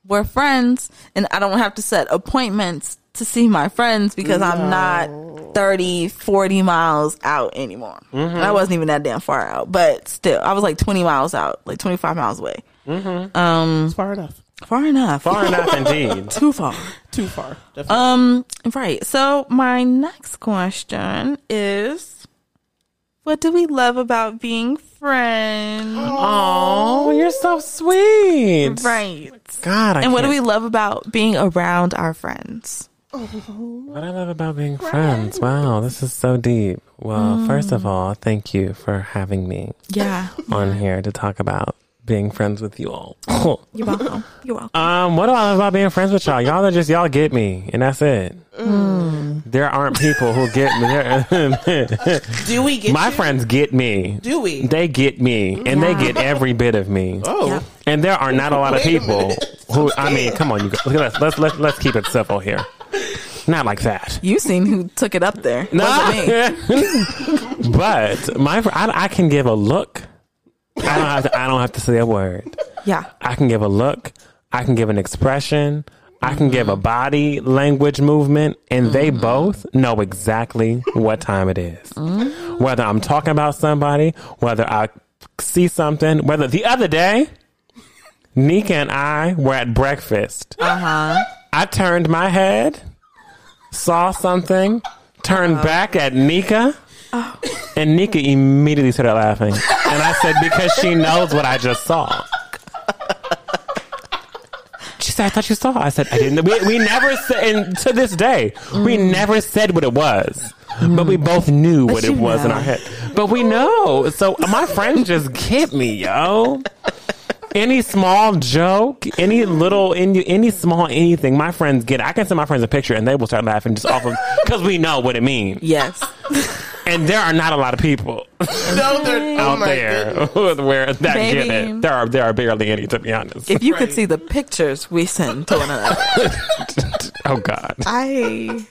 we're friends, and I don't have to set appointments to see my friends because I'm not 30, 40 miles out anymore. Mm-hmm. I wasn't even that damn far out, but still, I was like 20 miles out, like 25 miles away. It's far enough. Far enough. Far enough indeed. Too far. Too far. Definitely. Um, right. So my next question is what do we love about being friends? Oh, you're so sweet. Right. God, I And what do we love about being around our friends? Oh. What I love about being friends. Wow, this is so deep. Well, first of mm. all, thank you for having me Yeah. on here to talk about being friends with you all. You're welcome. You're welcome. um, what do I love about being friends with y'all? Y'all are just y'all get me, and that's it. There aren't people who get me. Do we get My you? friends get me. Do we? They get me, and they get every bit of me. Oh. Yeah. And there are not a lot of people who. I mean, come on, you. guys. Let's let's let's let's keep it civil here. Not like that. You seen who took it up there. Wasn't me. but my I, I can give a look. I don't have to. I don't have to say a word. Yeah. I can give a look. I can give an expression. I can give a mm-hmm. body language movement, and they mm-hmm. both know exactly what time it is. Mm-hmm. Whether I'm talking about somebody, whether I see something, whether the other day, Nika and I were at breakfast. Uh huh. I turned my head, saw something, turned uh-huh. back at Nika. Oh. And Nika immediately started laughing. And I said, because she knows what I just saw. She said, I thought you saw. I said, I didn't. We, we never said, and to this day, we mm. never said what it was. But we mm. both knew what you it was in know. our head. But we know. So my friends just get me, yo. Any small joke, any little, any, any small anything, my friends get. I can send my friends a picture and they will start laughing just off of because we know what it means. Yes. And there are not a lot of people No, they're oh out my there where that get it. There are there are barely any, to be honest. If you could see the pictures we send to one another, oh God, I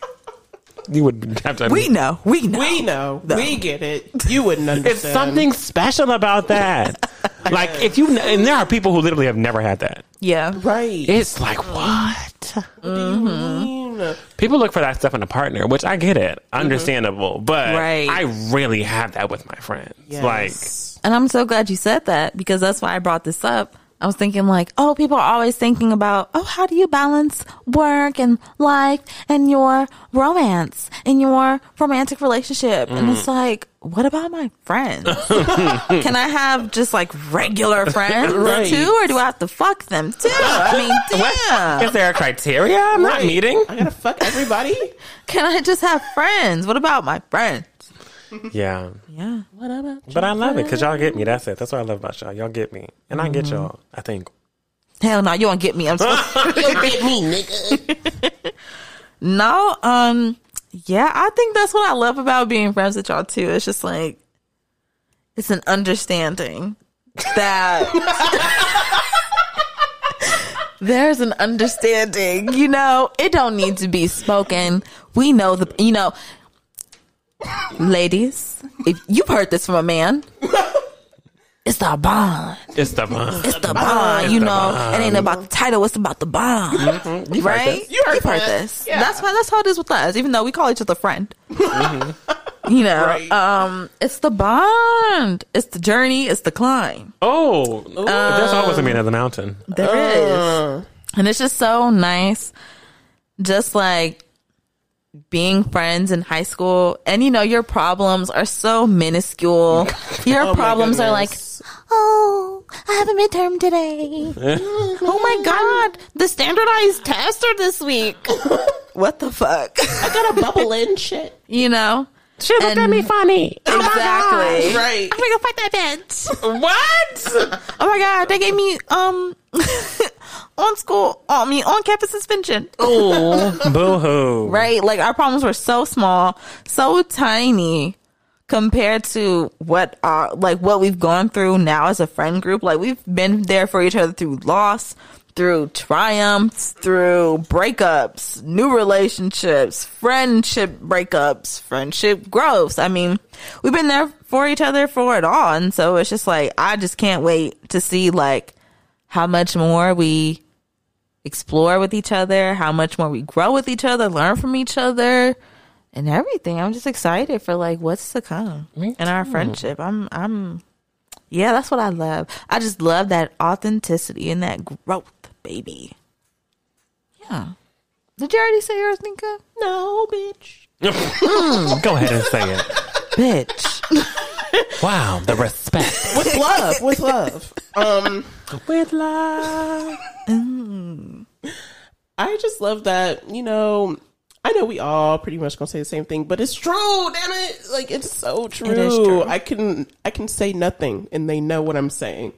you would have to. we know, we know, We know. No. We get it. You wouldn't understand. It's something special about that. Like if you and there are people who literally have never had that. Yeah. Right. It's like what? what mm-hmm. Do? People look for that stuff in a partner, which I get it, mm-hmm. understandable. But Right. I really have that with my friends. Like And I'm so glad you said that because that's why I brought this up. I was thinking like, oh, people are always thinking about, oh, how do you balance work and life and your romance and your romantic relationship? And it's mm-hmm. like, what about my friends? Can I have just like regular friends Right. too, or do I have to fuck them too? I mean, damn. is there a criteria I'm not meeting? I gotta fuck everybody. Can I just have friends? What about my friends? Yeah. Yeah. What about But I love it because y'all get me. That's it. That's what I love about y'all. Y'all get me. And I get Mm-hmm. y'all, I think. Hell no, you won't get me. I'm sorry. you get me, nigga? No, um, yeah, I think that's what I love about being friends with y'all too. It's just like it's an understanding that there's an understanding. You know, it don't need to be spoken. We know the you know, ladies, if you've heard this from a man, it's the bond. It's the bond. It's the bond, you the know. bond. It ain't about the title, it's about the bond. Mm-hmm. You've heard right? this. You heard You've heard this. Yeah. That's why that's how it is with us, even though we call each other friend. Mm-hmm. You know, Right. um, it's the bond. It's the journey, it's the climb. Oh, uh, there's always a man at the mountain. There is, uh. And it's just so nice. Just like being friends in high school and you know your problems are so minuscule. Your Oh problems are like oh i have a midterm today. Oh my god the standardized tests are this week. What the fuck? I got a bubble in shit. you know? She looked at me funny. exactly. Right. i'm gonna go fight that bitch. What? oh my god they gave me um on school i mean on campus suspension Oh, Boo hoo. right? Like our problems were so small, so tiny compared to what uh like what we've gone through now as a friend group. Like we've been there for each other through loss, through triumphs, through breakups, new relationships, friendship breakups, friendship growths. I mean, we've been there for each other for it all. And so it's just like I just can't wait to see like how much more we explore with each other, how much more we grow with each other, learn from each other, and everything. I'm just excited for like what's to come Me in our friendship. I'm I'm yeah, that's what I love. I just love that authenticity and that growth, baby. Yeah. Did you already say yours, Nika? No, bitch. Go ahead and say it. Bitch. Wow, the respect. With love. With love. Um, With love. I just love that, you know, I know we all pretty much gonna say the same thing, but it's true, damn it. Like it's so true. is true. I can I can say nothing and they know what I'm saying.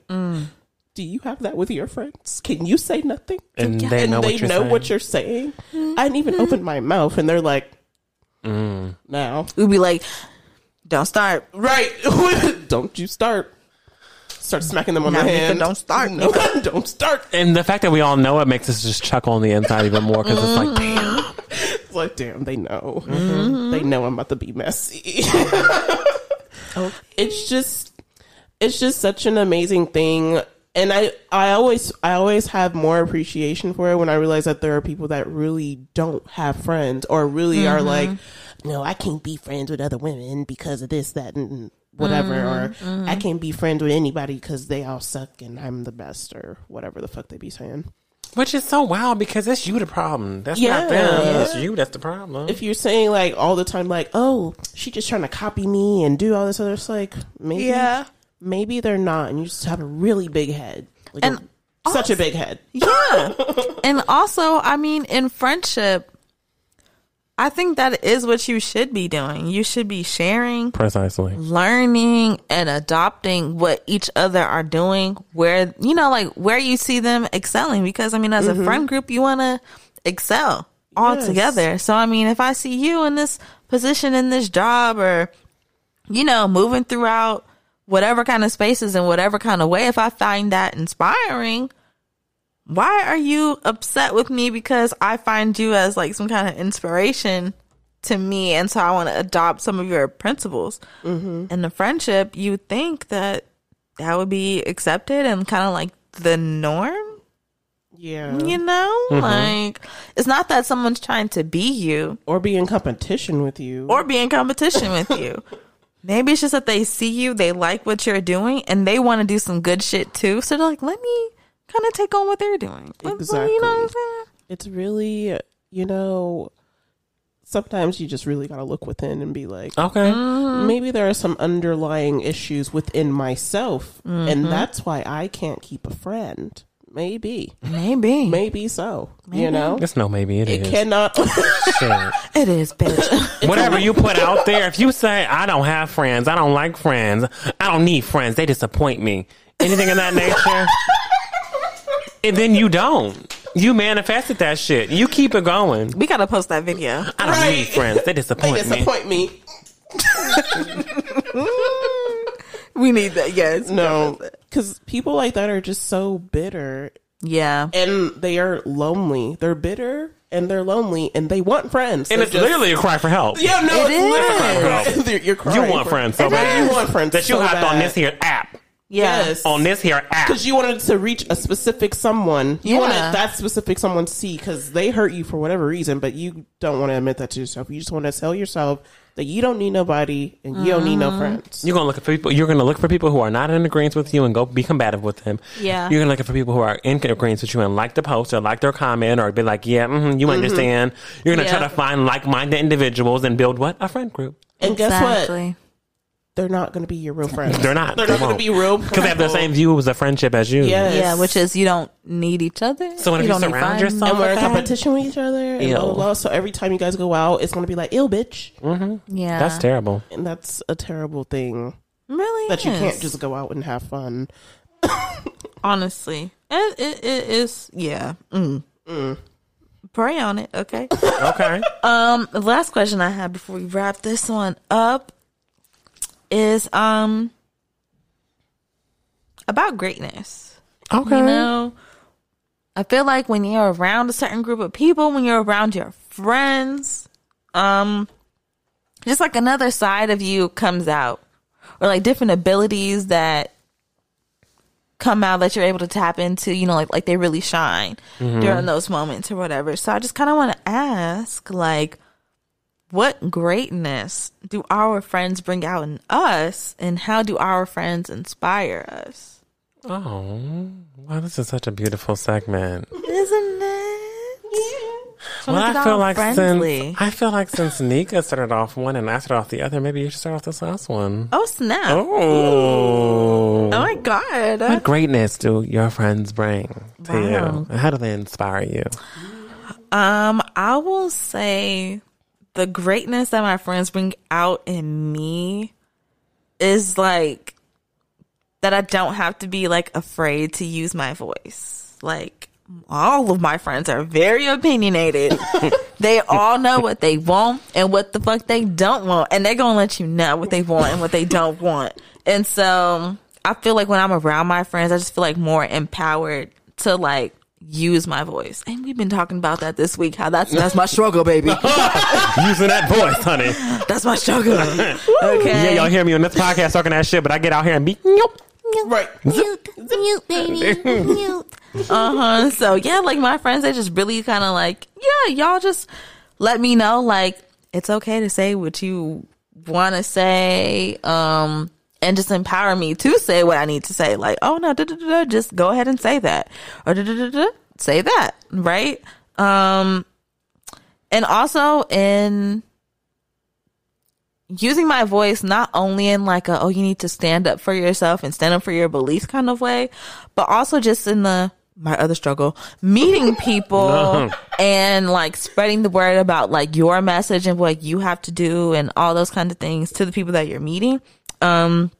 Do you have that with your friends? Can you say nothing? And they and know they what you're know saying. what you're saying. I didn't even open my mouth and they're like Mm. now. We'd be like, don't start. Right. don't you start. Start smacking them on Now, the Nika, hand. don't start, No, don't start. And the fact that we all know it makes us just chuckle on the inside even more because it's like, damn. It's like, damn, they know. Mm-hmm. They know I'm about to be messy. It's just, it's just such an amazing thing, and I, I always, I always have more appreciation for it when I realize that there are people that really don't have friends or really are like, no, I can't be friends with other women because of this, that, and whatever, mm, or mm. I can't be friends with anybody because they all suck and I'm the best, or whatever the fuck they be saying. Which is so wild because it's you the problem. That's Yeah. not them. It's you that's the problem. if you're saying like all the time like oh she just trying to copy me and do all this other it's like maybe Yeah. maybe they're not and you just have a really big head like And a- such a big head Yeah. and also, I mean, in friendship, I think that is what you should be doing. You should be sharing, Precisely. learning, and adopting what each other are doing, where, you know, like where you see them excelling. Because, I mean, as a mm-hmm. friend group, you want to excel all Yes. together. So, I mean, if I see you in this position, in this job, or, you know, moving throughout whatever kind of spaces in whatever kind of way, if I find that inspiring, why are you upset with me because I find you as like some kind of inspiration to me and so I want to adopt some of your principles. Mm-hmm. In the friendship, you think that that would be accepted and kind of like the norm. Yeah. You know, like it's not that someone's trying to be you Or be in competition with you. or be in competition with you. Maybe it's just that they see you, they like what you're doing, and they want to do some good shit too. So they're like, let me kind of take on what they're doing. Let- let- You know what I'm saying? it's really, you know, sometimes you just really got to look within and be like, Okay. maybe there are some underlying issues within myself, Mm-hmm. and that's why I can't keep a friend. Maybe, Maybe. maybe so. You know, It's no maybe it is. it it is. cannot. It is, bitch. Whatever you put out there, if you say I don't have friends, I don't like friends, I don't need friends, they disappoint me. Anything of that nature. And then you don't. You manifested that shit. You keep it going. we gotta post that video. I don't Right. need friends. They they disappoint me. disappoint me. We need that. Yes. No, because people like that are just so bitter Yeah. and they are lonely. They're bitter and they're lonely and they want friends. And They it's just- literally a cry for help. yeah, no, It it's is. literally you're crying. You want for- friends so Yeah, bad. You want friends That you so hopped on this here app. Yeah. Yes. On this here app. because you wanted to reach a specific someone. You Yeah. wanted that specific someone to see because they hurt you for whatever reason, but you don't want to admit that to yourself. You just want to tell yourself that you don't need nobody and you don't need Mm-hmm. no friends. You're gonna look for people. You're gonna look for people who are not in agreement with you and go be combative with them. Yeah. You're gonna look for people who are in agreement with you and like the post or like their comment or be like, yeah, mm you understand. You're gonna try to find like-minded individuals and build what a friend group. And guess what? Exactly. They're not going to be your real friends. They're not. They're They not going to be real Because they have the same views of friendship as you. Yes. Yeah, which is you don't need each other. So when you don't need surround yourself- and we're in competition with each other. And blah, blah, blah. So every time you guys go out, it's going to be like, ill bitch. Mm-hmm. yeah, That's terrible. And that's a terrible thing really that you can't just go out and have fun. honestly. It, it, it is yeah. Mm. Pray on it, okay. Okay. um, last question I have before we wrap this one up is um about greatness. okay. You know, I feel like when you're around a certain group of people, when you're around your friends, um, just like another side of you comes out, or like different abilities that come out that you're able to tap into. You know, like like they really shine during those moments or whatever. So I just kind of want to ask, like. What greatness do our friends bring out in us, and how do our friends inspire us? Oh, wow! This is such a beautiful segment. Isn't it? Well, I feel like friendly. since I feel like since Nika started off one and I started off the other, maybe you should start off this last one. Oh snap! Oh, Oh my god! what greatness do your friends bring to Wow. you? How do they inspire you? Um, I will say the greatness that my friends bring out in me is like that. I don't have to be like afraid to use my voice. Like all of my friends are very opinionated. they all know what they want and what the fuck they don't want, and they're gonna let you know what they want and what they don't want. And so I feel like when I'm around my friends, I just feel like more empowered to like use my voice. And we've been talking about that this week. How that's that's my struggle, baby. Using that voice, honey. That's my struggle. Okay. Yeah, y'all hear me on this podcast talking that shit, but I get out here and be. Nope. Right. Mute, mute, baby, mute. Uh huh. So yeah, like my friends, they just really kind of like, yeah, y'all just let me know like it's okay to say what you want to say, um, and just empower me to say what I need to say. Like, oh no, da, da, da, da, just go ahead and say that, or say that, right? Um, and also in using my voice not only in like a oh you need to stand up for yourself and stand up for your beliefs kind of way but also just in the my other struggle meeting people and like spreading the word about like your message and what you have to do and all those kind of things to the people that you're meeting um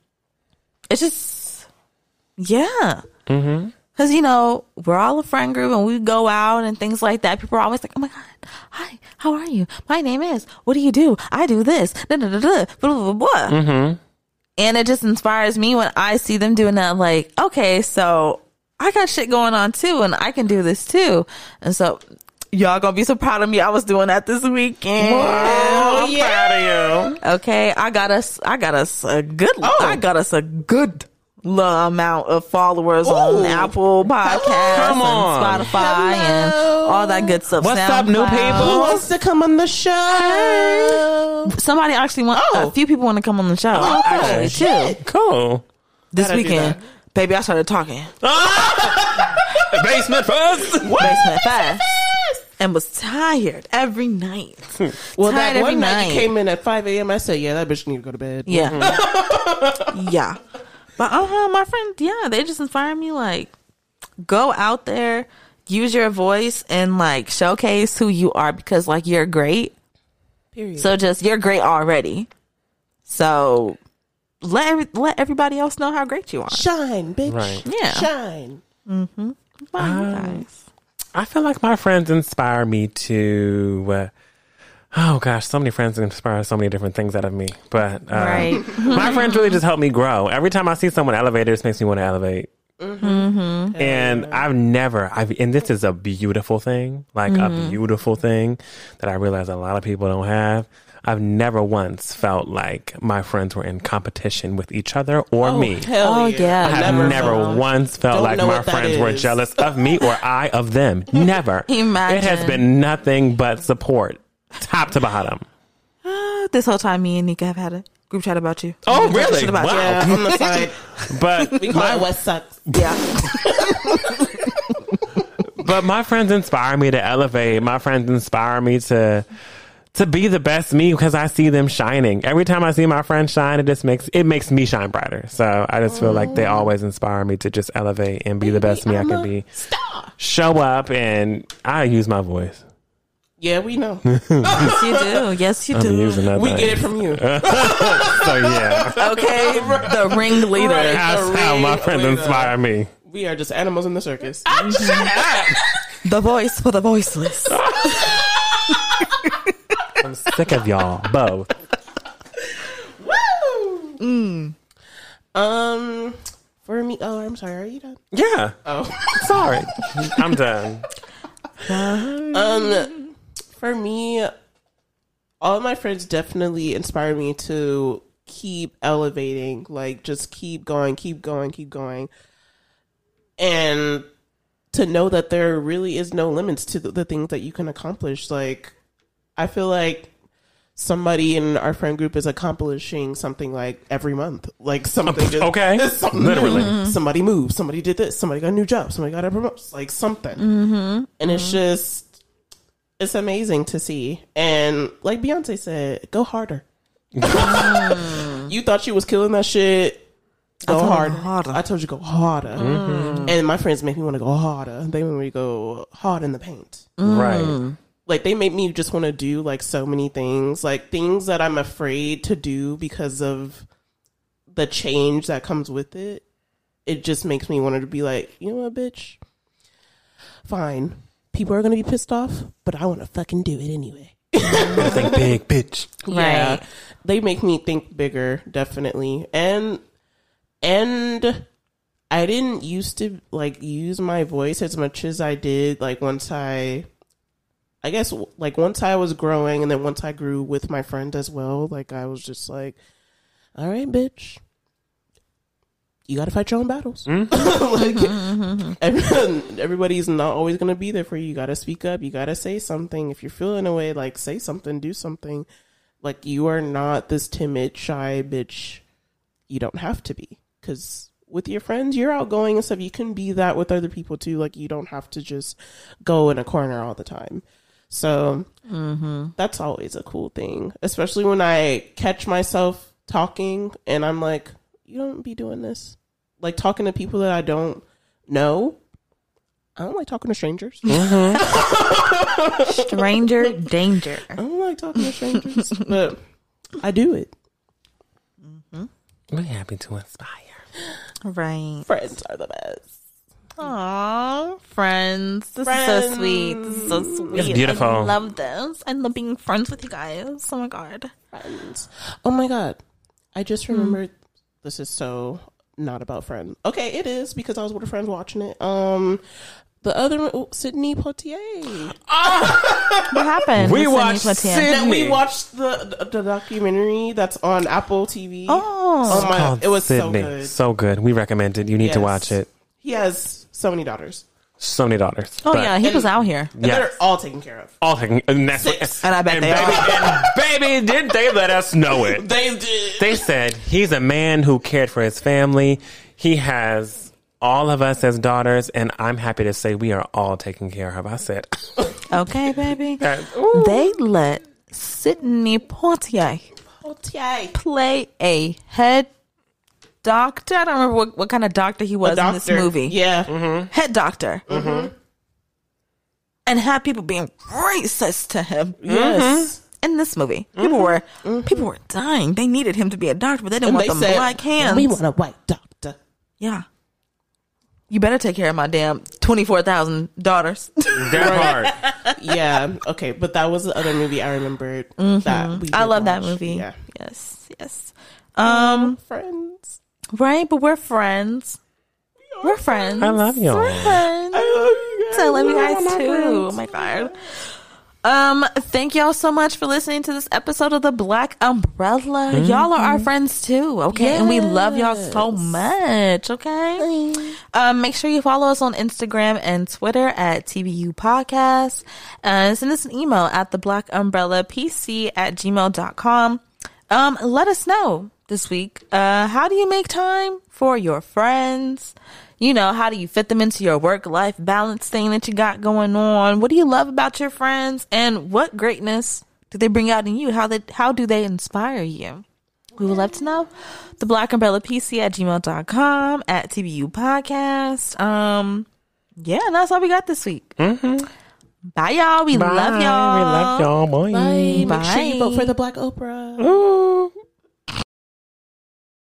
it's just yeah because, you know, we're all a friend group and we go out and things like that. People are always like, oh my God, hi, how are you? My name is, what do you do? I do this, da, da, da, da, blah, blah, blah, blah. And it just inspires me when I see them doing that. Like, okay, so I got shit going on too and I can do this too. And so y'all gonna be so proud of me. I was doing that this weekend. I'm proud of you. Okay, I got us. I got us a good. Oh. I got us a good amount of followers on Apple Podcasts Come on. and Spotify and all that good stuff. What's up, new people? Who wants to come on the show? Somebody actually want Oh. a few people want to come on the show. Oh, actually, too. Cool. This Gotta weekend, baby, I started talking Basement first. basement fast and was tired every night. Hmm. Well, Tired that one night, night. you came in at 5 a.m. I said, yeah, that bitch need to go to bed. Yeah. Mm-hmm. yeah. But uh huh, my friend, yeah, they just inspire me like go out there, use your voice and like showcase who you are because like you're great. Period. So just you're great already. So let every, let everybody else know how great you are. shine, bitch. Right. Yeah. Shine. Mm-hmm. Bye, guys. I feel like my friends inspire me to. Uh, oh gosh, so many friends inspire so many different things out of me. But uh, Right. my friends really just help me grow. Every time I see someone elevate, it just makes me want to elevate. And I've never, I've, and this is a beautiful thing, like a beautiful thing that I realize a lot of people don't have. I've never once felt like my friends were in competition with each other or me. Hell Oh, yeah. yeah. I have never, felt- once felt Don't like my what that friends were jealous of me or I of them. Never. Imagine. It has been nothing but support, top to bottom. Uh, this whole time, me and Nika have had a group chat about you. Oh, We really? shit about you. Wow. Yeah, on the side. But We call it Wes Sucks. Yeah. but my friends inspire me to elevate. My friends inspire me to to be the best me because I see them shining. Every time I see my friends shine, it just makes it makes me shine brighter. So I just feel like they always inspire me to just elevate and be the best me I can be. Star. Show up and I use my voice. Yeah, we know. yes, you do. Yes, you I'm do. using that. We thing. get it from you. So yeah, Okay, the ringleader. Right. that's how my friends Wait, uh, inspire me. We are just animals in the circus. The voice for the voiceless. I'm sick of y'all both. Um, for me, oh, I'm sorry. Are you done? Yeah, Oh, sorry, I'm done. um, for me, all of my friends definitely inspire me to keep elevating. Like, just keep going, keep going, keep going, and to know that there really is no limits to the, the things that you can accomplish. Like, I feel like somebody in our friend group is accomplishing something like every month. Like something just, Okay. something Literally. new. Mm-hmm. Somebody moved, somebody did this, somebody got a new job, somebody got a promotion, like something. Mm-hmm. And it's mm-hmm. just it's amazing to see. And like Beyonce said, go harder. Mm. you thought you was killing that shit. Go told hard. go harder. I told you go harder. And my friends make me want to go harder. They make me go hard in the paint Right. Mm. Like they make me just want to do like so many things like things that i'm afraid to do because of the change that comes with it. It just makes me want to be like you know what bitch? Fine. People are gonna be pissed off but i want to fucking do it anyway. Think big, bitch. yeah. Right. they make me think bigger definitely. And and i didn't used to like use my voice as much as i did like once i i guess like once i was growing and then once i grew with my friend as well like i was just like all right bitch. You gotta fight your own battles. Mm-hmm. Like mm-hmm, mm-hmm, everyone, everybody's not always gonna be there for you. You gotta speak up. You gotta say something. If you're feeling a way like say something do something. Like you are not this timid shy bitch you don't have to be. Because with your friends you're outgoing and stuff. You can be that with other people too. Like you don't have to just go in a corner all the time so mm-hmm. that's always a cool thing especially when i catch myself talking and i'm like you don't be doing this. Like talking to people that i don't know. I don't like talking to strangers. Mm-hmm. Stranger danger. i don't like talking to strangers but i do it. Mm-hmm. We're happy to inspire. Right. friends are the best Aww, friends. This is so sweet. This is so sweet. It's beautiful. I love this. I love being friends with you guys. Oh my god. friends. Oh my god. I just remembered this is so not about friends. Okay, it is because I was with a friend watching it. Um The other one, oh, Sidney Poitier. What happened? We watched Sidney Poitier? Sid- we watched the, the the documentary that's on Apple TV. Oh. Oh my! Called It was Sidney. so good. So good. We recommend it. You need to watch it. He has so many daughters. So many daughters. Oh But yeah, he was out here. And Yes. they're all taken care of. all taken. And, that's Six. And I bet and they baby, are. and baby, didn't they let us know it? They did. They said he's a man who cared for his family. He has all of us as daughters, and I'm happy to say we are all taken care of. I said, Okay, baby. They let Sidney Poitier Poitier. play a head doctor. I don't remember what, what kind of doctor he was A in this doctor. movie. Yeah. Mm-hmm. Head doctor. Mm-hmm. Mm-hmm. And had people being racist to him Yes. in this movie. People were people were dying. They needed him to be a doctor, but they didn't And want they them said, black hands. "We want a white doctor." yeah. You better take care of my damn twenty four thousand daughters. that part. yeah. Okay, but that was the other movie I remembered that we. Mm-hmm. I did love that watch. movie. Yeah. Yes, yes. Um, Friends. Right, but we're friends. We're friends. I love y'all. We're friends. I love you guys. I love you We're guys my too. Oh my god. Um, thank y'all so much for listening to this episode of the Black Umbrella. Y'all are our friends too, okay? And we love y'all so much, okay? Um, make sure you follow us on Instagram and Twitter at TBU Podcast. And send us an email at the Black Umbrella PC at gmail.com. Um, let us know this week. Uh, how do you make time for your friends? You know, how do you fit them into your work life balance thing that you got going on? What do you love about your friends? And what greatness do they bring out in you? How they, how do they inspire you? We would love to know. The Black Umbrella PC at gmail.com at TBU Podcast. Um, yeah, and that's all we got this week. Mm-hmm. Bye, y'all. We love y'all. We love y'all. Boy. Bye. Make sure you vote for the Black Oprah. Ooh.